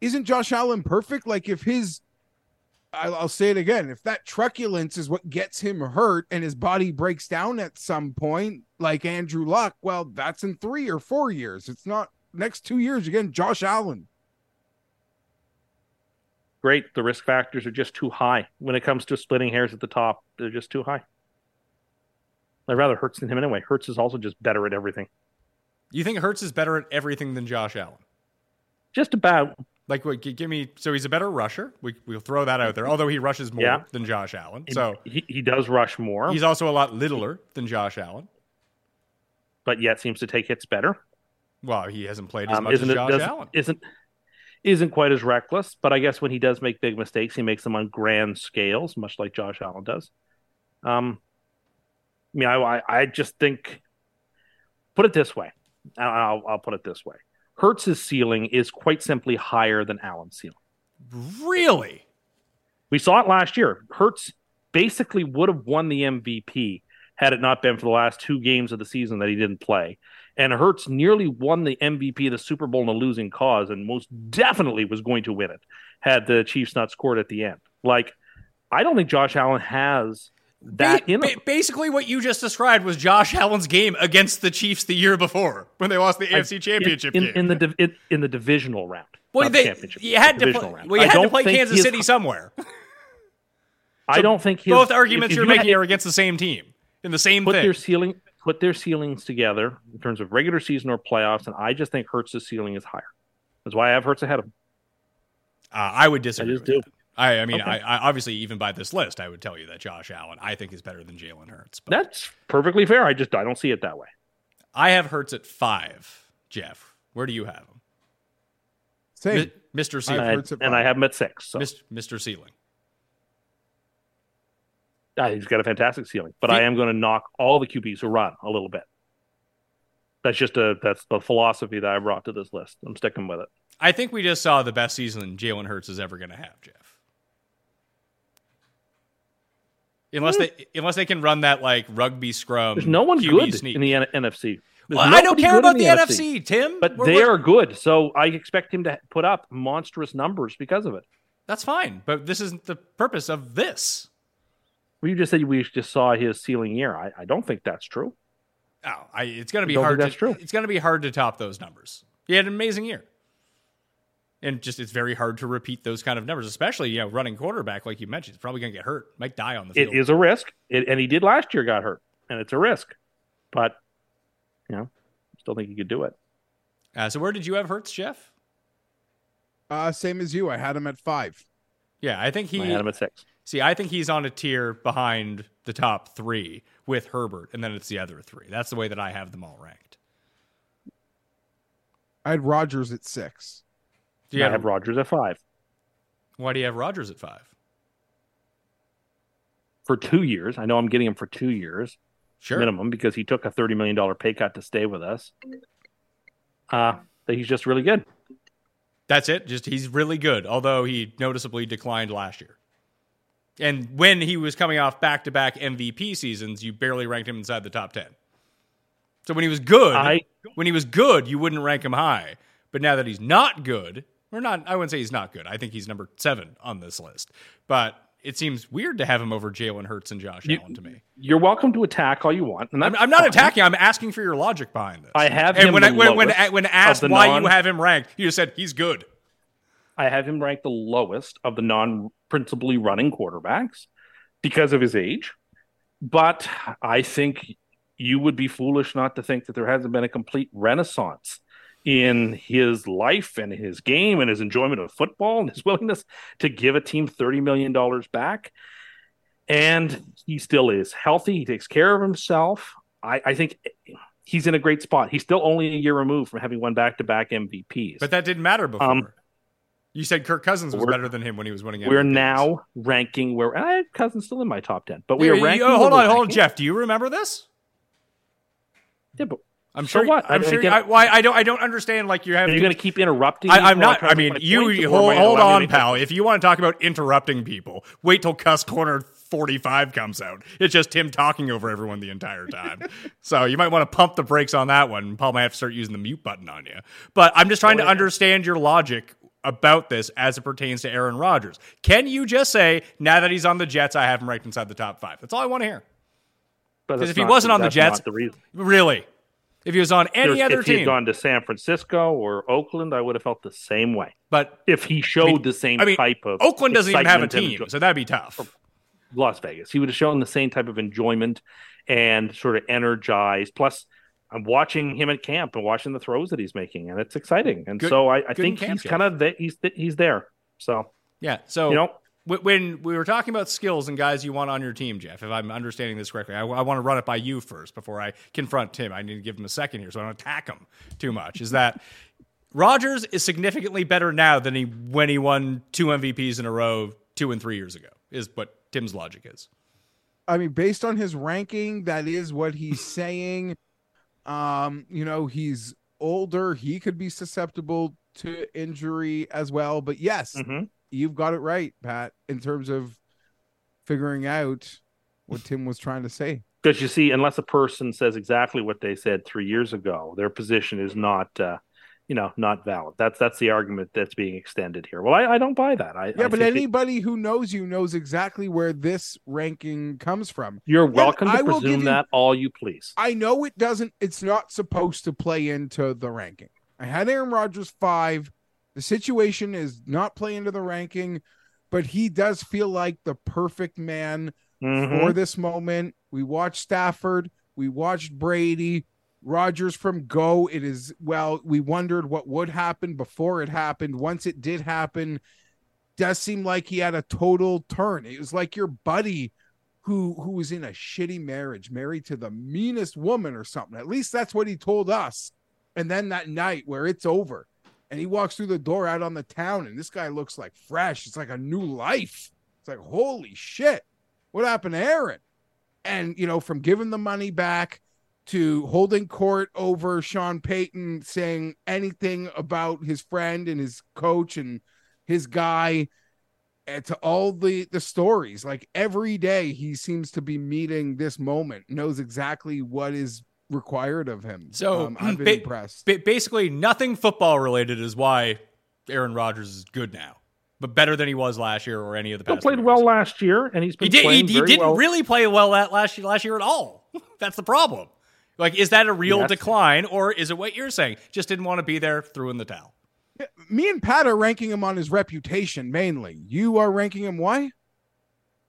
isn't Josh Allen perfect? Like, if his, I'll, I'll say it again, if that truculence is what gets him hurt and his body breaks down at some point, like Andrew Luck, well, that's in three or four years. It's not next two years again. Josh Allen. Great. The risk factors are just too high when it comes to splitting hairs at the top. They're just too high. I'd rather Hurts than him anyway. Hurts is also just better at everything. You think Hurts is better at everything than Josh Allen? Just about. Like, what, give me. So he's a better rusher. We, we'll throw that out there. Although he rushes more Yeah. than Josh Allen, so he, he does rush more, he's also a lot littler than Josh Allen. but yet seems to take hits better. Well, he hasn't played as Um, much isn't as it Josh doesn't- Allen. isn't isn't quite as reckless, but I guess when he does make big mistakes, he makes them on grand scales, much like Josh Allen does. Um, I mean, I I, just think put it this way. I'll, I'll I'll put it this way. Hurts's ceiling is quite simply higher than Allen's ceiling. Really? We saw it last year. Hurts basically would have won the MVP had it not been for the last two games of the season that he didn't play. And Hurts nearly won the MVP of the Super Bowl in a losing cause and most definitely was going to win it had the Chiefs not scored at the end. Like, I don't think Josh Allen has that Ba- in ba- basically, what you just described was Josh Allen's game against the Chiefs the year before when they lost the AFC Championship in, game. in the div- in, in the divisional round. well, they, championship, you had the to play, round. well, you I had to play Kansas City somewhere. I don't think his, Both arguments if- if you're you making had- are against the same team in the same put thing. their ceiling put their ceilings together in terms of regular season or playoffs, and I just think Hurts's ceiling is higher. That's why I have Hurts ahead of him. Uh, I would disagree. just with do. that. I, I mean, Okay. I, I obviously even by this list, I would tell you that Josh Allen I think is better than Jalen Hurts. But That's perfectly fair. I just I don't see it that way. I have Hurts at five. Geoff, where do you have him? Same. Mi- Mr. Ceiling. Hurts at and I have him at six. So Mr. Ceiling. Ah, he's got a fantastic ceiling, but He- I am going to knock all the QBs who run a little bit. That's just a that's the philosophy that I brought to this list. I'm sticking with it. I think we just saw the best season Jalen Hurts is ever going to have, Geoff. Unless eh. they unless they can run that like rugby scrum. There's no one QB good sneak. in the N- NFC. There's Well, I don't care about in the, NFC, Tim. but We're- they we're- are good. So I expect him to put up monstrous numbers because of it. That's fine, but this isn't the purpose of this. Well, you just said we just saw his ceiling year. I, I don't think that's true. Oh, I, it's going to be hard. that's to, true. It's going to be hard to top those numbers. He had an amazing year, and just it's very hard to repeat those kind of numbers, especially you know running quarterback like you mentioned. He's probably going to get hurt, might die on the field. is a risk, it, and he did last year. Got hurt, and it's a risk. but you know, still think he could do it. Uh, so where did you have Hurts, Geoff? Uh, same as you. I had him at five. Yeah, I think he. I had him at six. See, I think he's on a tier behind the top three with Herbert, and then it's the other three. That's the way that I have them all ranked. I had Rodgers at six. Do you I have Rodgers at five Why do you have Rodgers at five? for two years. I know I'm getting him for two years Sure. minimum because he took a thirty million dollar pay cut to stay with us. Uh, that he's just really good. That's it. Just he's really good, although he noticeably declined last year. And when he was coming off back to back MVP seasons, you barely ranked him inside the top 10. So when he was good, I- when he was good, you wouldn't rank him high. But now that he's not good, or not, I wouldn't say he's not good. I think he's number seven on this list. But it seems weird to have him over Jalen Hurts and Josh You- Allen to me. You're welcome to attack all you want. And I'm, I'm not fine. attacking. I'm asking for your logic behind this. I have and him when I, when when, when asked why non- you have him ranked, you just said he's good. I have him ranked the lowest of the non principally running quarterbacks because of his age. But I think you would be foolish not to think that there hasn't been a complete renaissance in his life and his game and his enjoyment of football and his willingness to give a team $30 million back. And he still is healthy. He takes care of himself. I, I think he's in a great spot. He's still only a year removed from having won back to back MVPs. But that didn't matter before. Um, you said Kirk Cousins was better than him when he was winning. We're now ranking where I had Cousins still in my top ten, but we are Yeah, you- ranking. oh, hold on, hold on. Geoff. Do you remember this? Yeah, but I'm So sure. what? I'm I- sure. again- I, why I don't. I don't understand. Like you have. are you to- going to keep interrupting? I, I'm not. I mean, you hold, hold on, pal. If you want to talk about interrupting people, wait till Cuss Corner 45 comes out. It's just him talking over everyone the entire time. [LAUGHS] so you might want to pump the brakes on that one. Paul might have to start using the mute button on you. But I'm just trying to understand your logic about this as it pertains to Aaron Rodgers. Can you just say now that he's on the Jets, I have him ranked inside the top five? That's all I want to hear. Because if he wasn't on the Jets, the really, if he was on any There's- other if he had gone to San Francisco or Oakland, I would have felt the same way. but If he showed I mean- the same I mean, type of Oakland doesn't even have a team, enjoy- so that'd be tough. Las Vegas, he would have shown the same type of enjoyment and sort of energized. Plus, I'm watching him at camp and watching the throws that he's making, and it's exciting. And Good- so I, I think he's kind of th- he's he's there. So Yeah. So You know- when we were talking about skills and guys you want on your team, Geoff, if I'm understanding this correctly, I, I want to run it by you first before I confront Tim. I need to give him a second here so I don't attack him too much. Is that Rodgers is significantly better now than he when he won two MVPs in a row two and three years ago. Is what Tim's logic is. I mean, based on his ranking, that is what he's [LAUGHS] saying. Um, you know, he's older, he could be susceptible to injury as well. But yes, mhm. You've got it right, Pat, in terms of figuring out what Tim was trying to say. because you see, unless a person says exactly what they said three years ago, their position is not, uh, you know, not valid. That's that's the argument that's being extended here. Well, I, I don't buy that. I, Yeah, I but anybody who knows you knows exactly where this ranking comes from. you're welcome I to give presume you- that all you please. I know it doesn't, it's not supposed to play into the ranking. I had Aaron Rodgers five. The situation is not playing into the ranking, but he does feel like the perfect man Mhm. for this moment. We watched Stafford, we watched Brady, Rodgers from go. It is well, we wondered what would happen before it happened. Once it did happen, does seem like he had a total turn. It was like your buddy who who was in a shitty marriage, married to the meanest woman or something. At least that's what he told us. And then that night where it's over and he walks through the door out on the town and this guy looks like fresh. It's like a new life. It's like holy shit. What happened to Aaron? And you know, from giving the money back to holding court over Sean Payton saying anything about his friend and his coach and his guy and to all the the stories like every day he seems to be meeting this moment knows exactly what is required of him So um, i've been ba- impressed ba- basically, nothing football related is why Aaron Rodgers is good now, but better than he was last year or any of the past. He played years. well last year, and he's been He did. He, playing he very didn't well. really play well that last year, last year at all. [LAUGHS] That's the problem. Like, is that a real Yes. decline, or is it what you're saying? Just didn't want to be there, threw in the towel. me and pat are ranking him on his reputation mainly you are ranking him why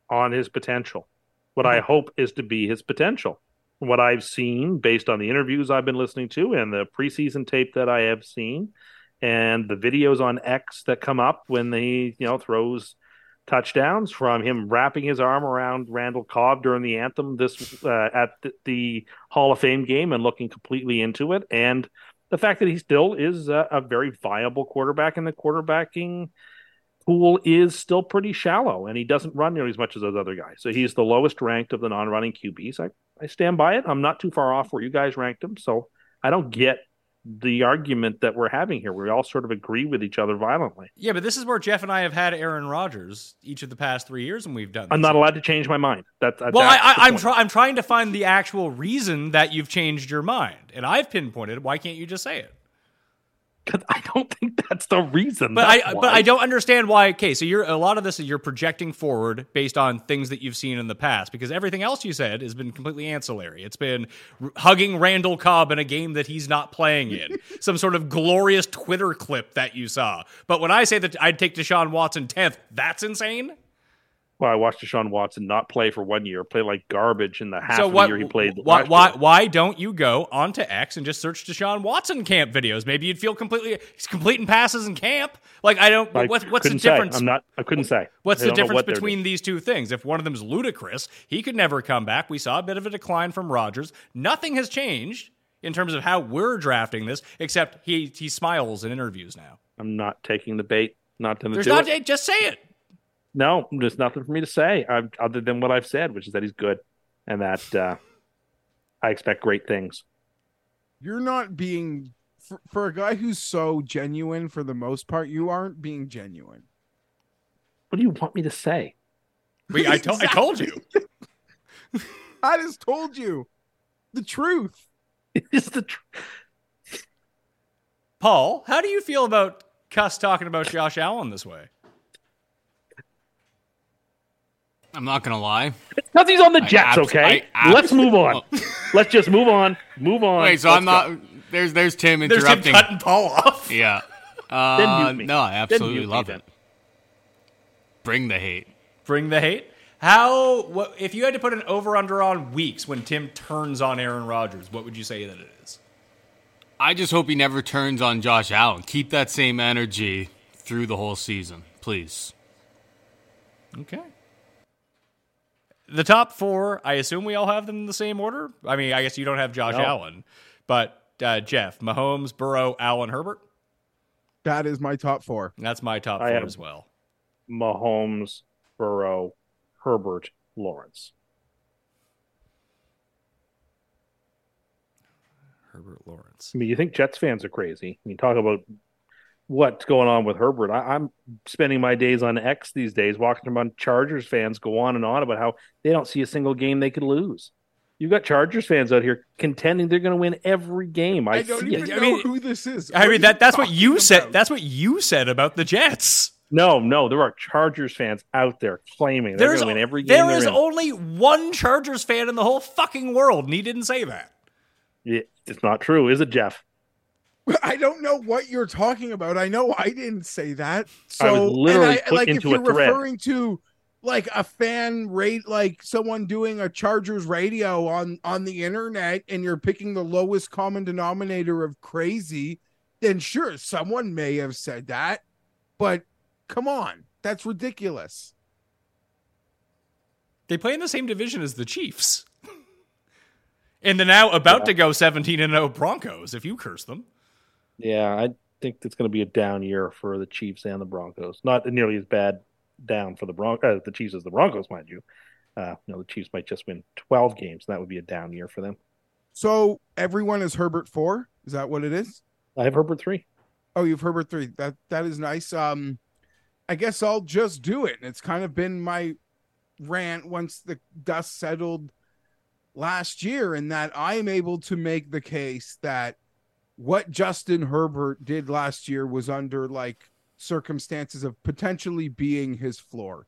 on his potential. What Mm-hmm. I hope is to be his potential. What I've seen based on the interviews I've been listening to and the preseason tape that I have seen and the videos on X that come up when he, you know, throws touchdowns from him wrapping his arm around Randall Cobb during the anthem this uh, at the, Hall of Fame game and looking completely into it. And the fact that he still is a, a very viable quarterback in the quarterbacking pool is still pretty shallow and he doesn't run nearly as much as those other guys. So he's the lowest ranked of the non-running QBs. I, I stand by it. I'm not too far off where you guys ranked him. So I don't get the argument that we're having here. We all sort of agree with each other violently. Yeah, but this is where Geoff and I have had Aaron Rodgers each of the past three years, and we've done. This. I'm not allowed to change my mind. That, well, I, am try- I'm trying to find the actual reason that you've changed your mind, and I've pinpointed. Why can't you just say it? Because I don't think that's the reason. But I why. but I don't understand why. Okay, so you're a lot of this is you're projecting forward based on things that you've seen in the past because everything else you said has been completely ancillary. It's been r- hugging Randall Cobb in a game that he's not playing in, [LAUGHS] some sort of glorious Twitter clip that you saw. But when I say that I'd take Deshaun Watson tenth, that's insane. Well, I watched Deshaun Watson not play for one year, play like garbage in the half so of what, the year he played. Why, why, why, don't you go onto X and just search Deshaun Watson camp videos? Maybe you'd feel completely he's completing passes in camp. Like I don't. I what's what's the say. difference? I'm not. I couldn't say. What's I the difference what between these two things? If one of them is ludicrous, he could never come back. We saw a bit of a decline from Rodgers. Nothing has changed in terms of how we're drafting this, except he he smiles in interviews now. I'm not taking the bait. Not to There's do not. it. Just say it. No, there's nothing for me to say I've, other than what I've said, which is that he's good and that uh, I expect great things. You're not being for, for a guy who's so genuine for the most part. You aren't being genuine. What do you want me to say? We, I, to- I told you. [LAUGHS] I just told you the truth. [LAUGHS] It's the truth. Paul, how do you feel about Cust talking about Josh Allen this way? I'm not gonna lie. Because he's on the I Jets, abs- okay? Abs- Let's move on. [LAUGHS] Let's just move on. Move on. Wait, so Let's I'm not. go. There's there's Tim interrupting. There's him interrupting. cutting Paul off. [LAUGHS] Yeah. Then Uh, mute me. no, I Then absolutely mute me love then. it. Bring the hate. Bring the hate. How? What, if you had to put an over under on weeks when Tim turns on Aaron Rodgers, what would you say that it is? I just hope he never turns on Josh Allen. Keep that same energy through the whole season, please. Okay. The top four, I assume we all have them in the same order. I mean, I guess you don't have Josh No. Allen, but uh, Geoff, Mahomes, Burrow, Allen, Herbert. That is my top four. That's my top I four as well. Mahomes, Burrow, Herbert, Lawrence. Herbert Lawrence. I mean, you think Jets fans are crazy? You talk about what's going on with Herbert. I, I'm spending my days on X these days, watching a bunch of Chargers fans go on and on about how they don't see a single game they could lose. You've got Chargers fans out here contending they're going to win every game. I, I don't see even it. I know mean- who this is. I What are mean that that's what talking you said. That's what you said about the Jets. No, no, there are Chargers fans out there claiming they're There's going to win every game. there in. only one Chargers fan in the whole fucking world, and he didn't say that. Yeah, it's not true, is it, Geoff? [LAUGHS] I don't know what you're talking about. I know I didn't say that. I was So literally and I, put like into if you're a thread. referring to like a fan rate like someone doing a Chargers radio on on the internet and you're picking the lowest common denominator of crazy, then sure, someone may have said that. But come on, that's ridiculous. They play in the same division as the Chiefs. [LAUGHS] and the now about to go 17 and 0 Broncos, if you curse them. Yeah, I think it's going to be a down year for the Chiefs and the Broncos. Not nearly as bad down for the Bron- uh, the Chiefs as the Broncos, mind you. Uh, you know, the Chiefs might just win 12 games. And that would be a down year for them. So everyone is Herbert four. Is that what it is? I have Herbert three. Oh, you've Herbert three. That that is nice. Um, I guess I'll just do it. It's kind of been my rant once the dust settled last year, in that I am able to make the case that what Justin Herbert did last year was under like circumstances of potentially being his floor.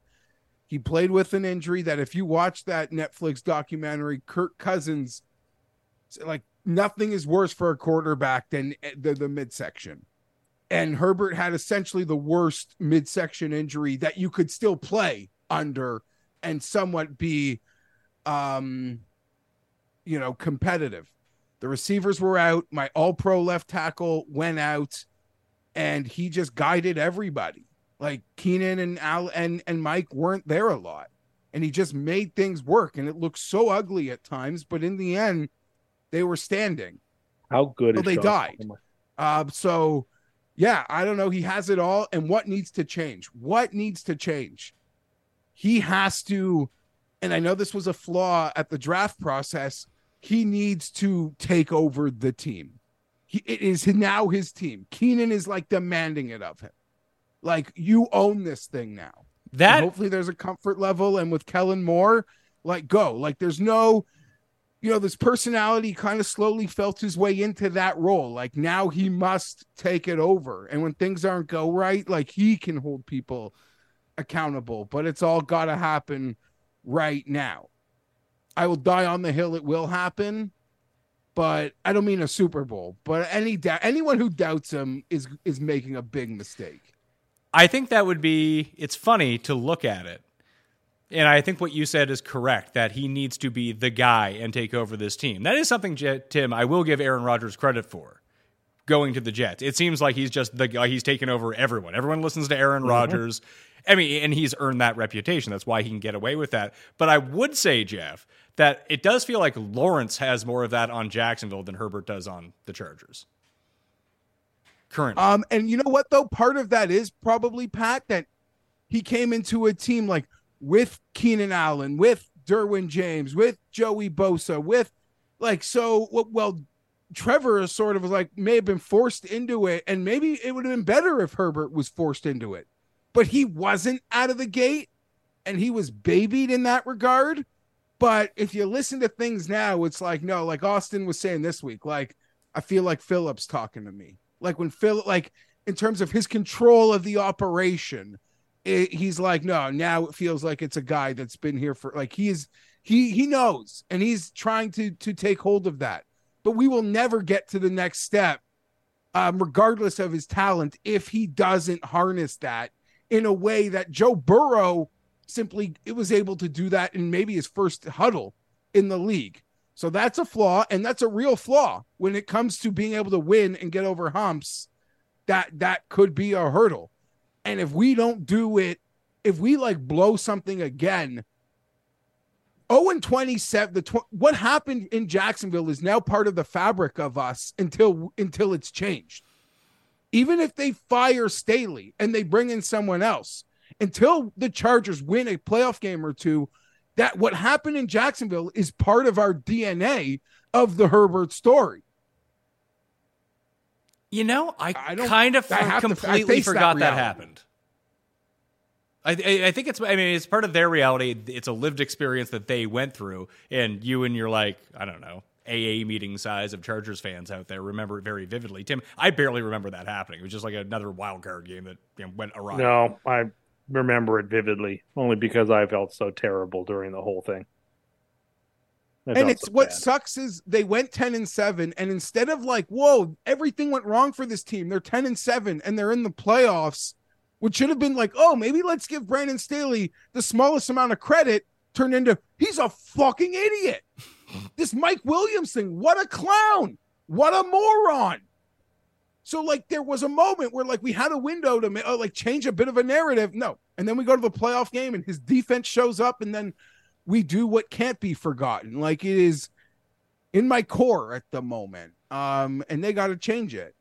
He played with an injury that if you watch that Netflix documentary, Kirk Cousins, like nothing is worse for a quarterback than eh, the, the midsection. And Herbert had essentially the worst midsection injury that you could still play under and somewhat be um you know, competitive. The receivers were out. My all pro left tackle went out and he just guided everybody. Like Keenan and Al and, and Mike weren't there a lot. And he just made things work. And it looked so ugly at times, but in the end, they were standing. How good is they Josh died. Uh, so yeah, I don't know. He has it all. And what needs to change? What needs to change? He has to, and I know this was a flaw at the draft process. He needs to take over the team. He, it is now his team. Keenan is like demanding it of him. Like you own this thing now. That And hopefully there's a comfort level, and with Kellen Moore, like go. Like there's no, you know, this personality kind of slowly felt his way into that role. Like now he must take it over, and when things aren't go right, like he can hold people accountable. But it's all got to happen right now. I will die on the hill. It will happen, but I don't mean a Super Bowl. But any doubt, anyone who doubts him is is making a big mistake. I think that would be it's funny to look at it. And I think what you said is correct that he needs to be the guy and take over this team. That is something Tim I will give Aaron Rodgers credit for. Going to the Jets. It seems like he's just the guy he's taken over everyone. Everyone listens to Aaron mm-hmm. Rodgers. I mean, and he's earned that reputation. That's why he can get away with that. But I would say, Geoff, that it does feel like Lawrence has more of that on Jacksonville than Herbert does on the Chargers. Currently. Um, and you know what though? Part of that is probably Pat that he came into a team like with Keenan Allen, with Derwin James, with Joey Bosa, with like so. Well, well Trevor is sort of like may have been forced into it, and maybe it would have been better if Herbert was forced into it, but he wasn't out of the gate, and he was babied in that regard. But if you listen to things now, it's like no, like Austin was saying this week, like I feel like Phillips talking to me. Like when Phil, like in terms of his control of the operation, it, he's like, no, now it feels like it's a guy that's been here for like he's he he knows and he's trying to to take hold of that. But we will never get to the next step, um, regardless of his talent, if he doesn't harness that in a way that Joe Burrow simply it was able to do that in maybe his first huddle in the league. So that's a flaw, and that's a real flaw when it comes to being able to win and get over humps. That that could be a hurdle. And if we don't do it, if we like blow something again, 0 and 27, the tw- what happened in Jacksonville is now part of the fabric of us until until it's changed. Even if they fire Staley and they bring in someone else, until the Chargers win a playoff game or two, that what happened in Jacksonville is part of our DNA of the Herbert story. You know, I, I don't- kind of I have to- I completely that forgot that, happened. I, I I think it's I mean it's part of their reality. It's a lived experience that they went through, and you and your like I don't know AA meeting size of Chargers fans out there remember it very vividly. Tim, I barely remember that happening. It was just like another wild card game that you know, went awry. No, I remember it vividly, only because I felt so terrible during the whole thing. I and it's so what sucks is they went 10 and 7 and instead of like whoa everything went wrong for this team they're 10 and 7 and they're in the playoffs which should have been like oh maybe let's give brandon staley the smallest amount of credit turned into he's a fucking idiot. This mike williams thing what a clown what a moron so like there was a moment where like we had a window to uh, like change a bit of a narrative no and then we go to the playoff game and his defense shows up and then we do what can't be forgotten. Like it is in my core at the moment. Um, and they got to change it.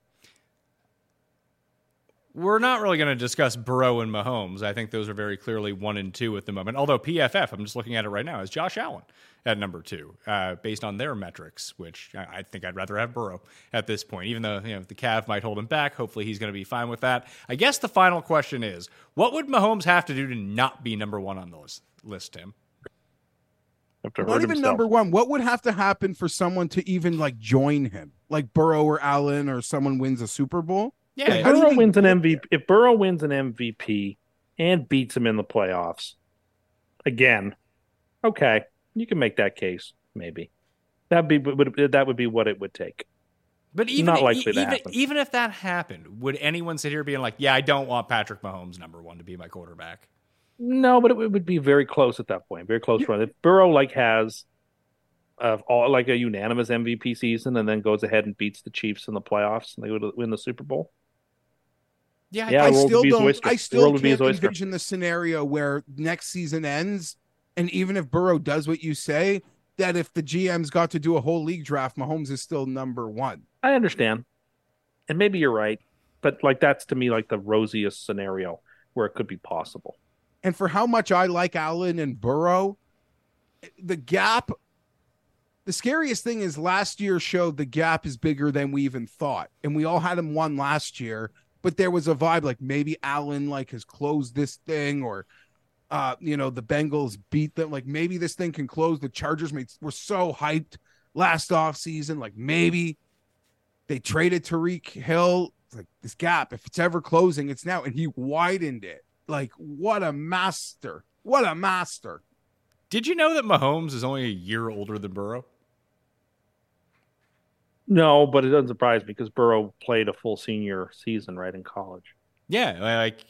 We're not really going to discuss Burrow and Mahomes. I think those are very clearly one and two at the moment. Although PFF, I'm just looking at it right now, is Josh Allen at number two, uh, based on their metrics. Which I, I think I'd rather have Burrow at this point, even though you know the calf might hold him back. Hopefully, he's going to be fine with that. I guess the final question is, what would Mahomes have to do to not be number one on the list, list Tim? Not even himself. number one. What would have to happen for someone to even like join him, like Burrow or Allen, or someone wins a Super Bowl? Yeah, If How do you Burrow even wins an get MVP, if Burrow wins an MVP and beats him in the playoffs, again, okay, you can make that case. Maybe that be would that would be what it would take. But even Not likely to even, happen. even if that happened, would anyone sit here being like, "Yeah, I don't want Patrick Mahomes number one to be my quarterback"? No, but it would be very close at that point. Very close run. If Burrow like has of all like a unanimous MVP season, and then goes ahead and beats the Chiefs in the playoffs, and they would win the Super Bowl. Yeah, Yeah, I still would be his don't. I still can't envision the scenario where next season ends, and even if Burrow does what you say, that if the GM's got to do a whole league draft, Mahomes is still number one. I understand, and maybe you're right, but like that's to me like the rosiest scenario where it could be possible. And for how much I like Allen and Burrow, the gap. The scariest thing is last year showed the gap is bigger than we even thought, and we all had him one last year. But there was a vibe like maybe Allen like has closed this thing, or uh, you know, the Bengals beat them. Like maybe this thing can close. The Chargers made were so hyped last off season. Like maybe they traded Tyreek Hill. It's like this gap, if it's ever closing, it's now. And he widened it. Like what a master! What a master! Did you know that Mahomes is only a year older than Burrow? No, but it doesn't surprise me because Burrow played a full senior season right in college. Yeah, like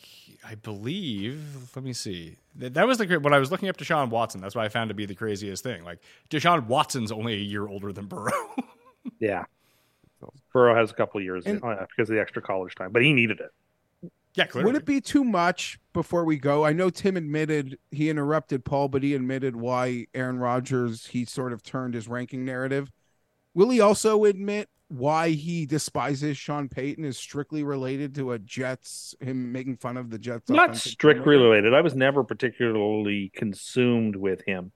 I believe. Let me see. That that was the when I was looking up Deshaun Watson. That's what I found to be the craziest thing. Like Deshaun Watson's only a year older than Burrow. [LAUGHS] Yeah, Burrow has a couple years And- uh, because of the extra college time, but he needed it. yeah, clearly. Would it be too much before we go? I know Tim admitted he interrupted Paul, but he admitted why Aaron Rodgers he sort of turned his ranking narrative. Will he also admit why he despises Sean Payton is strictly related to a Jets him making fun of the Jets? Not strictly related. I was never particularly consumed with him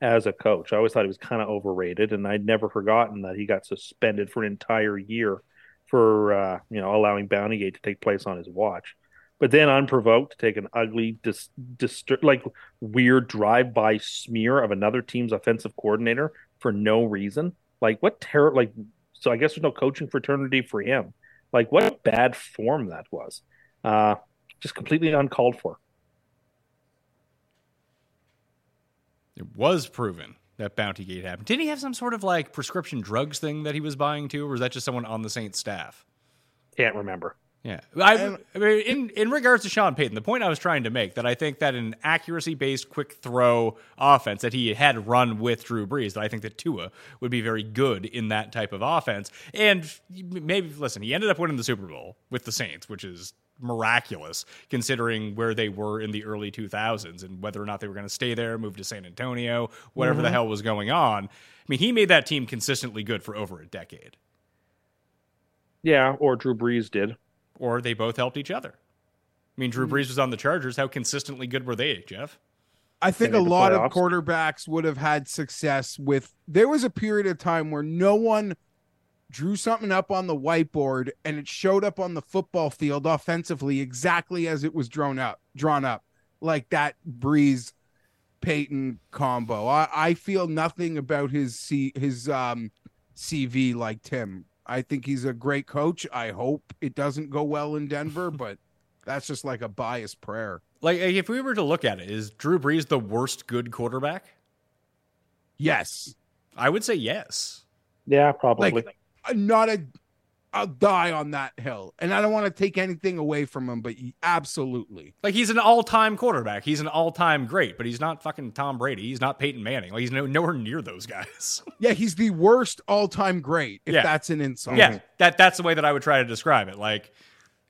as a coach. I always thought he was kind of overrated, and I'd never forgotten that he got suspended for an entire year for uh, you know allowing Bountygate to take place on his watch. But then, unprovoked, to take an ugly, dis- distur- like weird drive-by smear of another team's offensive coordinator for no reason. Like what terror? Like so, I guess there's no coaching fraternity for him. Like what a bad form that was. Uh, just completely uncalled for. It was proven that Bounty Gate happened. Didn't he have some sort of like prescription drugs thing that he was buying too, or was that just someone on the Saints staff? Can't remember. Yeah, I, I mean, in in regards to Sean Payton, the point I was trying to make that I think that an accuracy-based, quick throw offense that he had run with Drew Brees, that I think that Tua would be very good in that type of offense. And maybe listen, he ended up winning the Super Bowl with the Saints, which is miraculous considering where they were in the early 2000s and whether or not they were going to stay there, move to San Antonio, whatever the mm-hmm. hell was going on. I mean, he made that team consistently good for over a decade, Yeah, or Drew Brees did. Or they both helped each other. I mean, Drew Brees was on the Chargers. How consistently good were they, Geoff? I think a made the lot of quarterbacks would have had success with. There was a period of time where no one drew something up on the whiteboard and it showed up on the football field offensively exactly as it was drawn up, drawn up, like that Brees Payton combo. I, I feel nothing about his C, his um CV like Tim. I think he's a great coach. I hope it doesn't go well in Denver, [LAUGHS] but that's just like a biased prayer. Like, if we were to look at it, is Drew Brees the worst good quarterback? Yes. I would say yes. Yeah, probably. Like, uh, not a I'll die on that hill. And I don't want to take anything away from him, but he, absolutely. Like he's an all-time quarterback. He's an all-time great, but he's not fucking Tom Brady. He's not Peyton Manning. Like he's no, nowhere near those guys. [LAUGHS] Yeah, he's the worst all-time great, if Yeah. that's an insult. yeah, that that's the way that I would try to describe it. Like,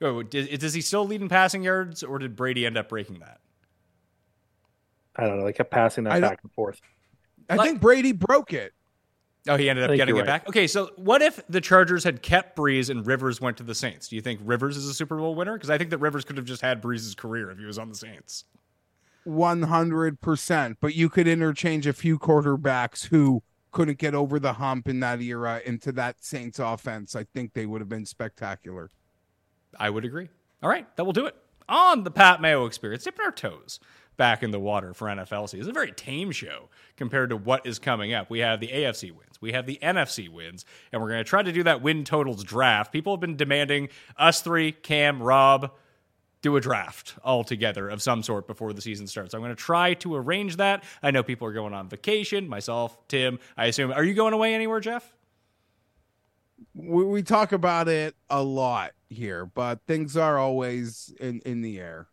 oh, does, does he still lead in passing yards, or did Brady end up breaking that? I don't know. They kept passing that don't- back and forth. I Like- think Brady broke it. Oh, he ended up getting it right. back. Okay, so what if the Chargers had kept Brees and Rivers went to the Saints? Do you think Rivers is a Super Bowl winner? Because I think that Rivers could have just had Brees's career if he was on the Saints. 100%. But you could interchange a few quarterbacks who couldn't get over the hump in that era into that Saints offense. I think they would have been spectacular. I would agree. All right, that will do it. On the Pat Mayo experience, dipping our toes back in the water for NFL season. It's a very tame show compared to what is coming up. We have the AFC wins, we have the NFC wins, and we're going to try to do that win totals draft. People have been demanding us three, Cam, Rob, do a draft all together of some sort before the season starts. I'm going to try to arrange that. I know people are going on vacation, myself, Tim. I assume. Are you going away anywhere, Geoff? We, we talk about it a lot here, but things are always in, in the air.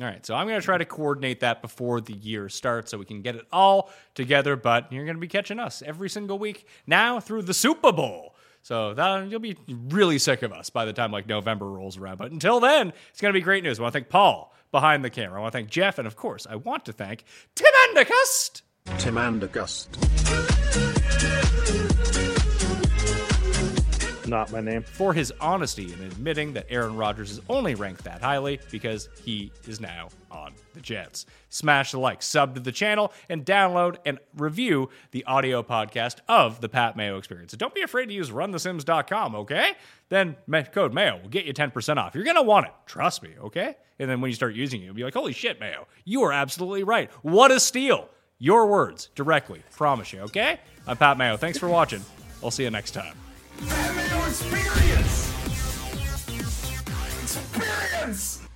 All right, so I'm going to try to coordinate that before the year starts so we can get it all together. But you're going to be catching us every single week now through the Super Bowl. So that you'll be really sick of us by the time like November rolls around. But until then, it's going to be great news. I want to thank Paul behind the camera. I want to thank Geoff, and of course, I want to thank Tim Endicust. Tim Andergust. Not my name. for his honesty in admitting that Aaron Rodgers is only ranked that highly because he is now on the Jets. Smash the like, sub to the channel, and download and review the audio podcast of the Pat Mayo Experience. And don't be afraid to use runthesims.com, okay? Then code Mayo will get you 10% off. You're going to want it. Trust me, okay? And then when you start using it, you'll be like, holy shit, Mayo, you are absolutely right. What a steal. Your words directly. Promise you, okay? I'm Pat Mayo. Thanks for watching. I'll see you next time. Experience! Experience!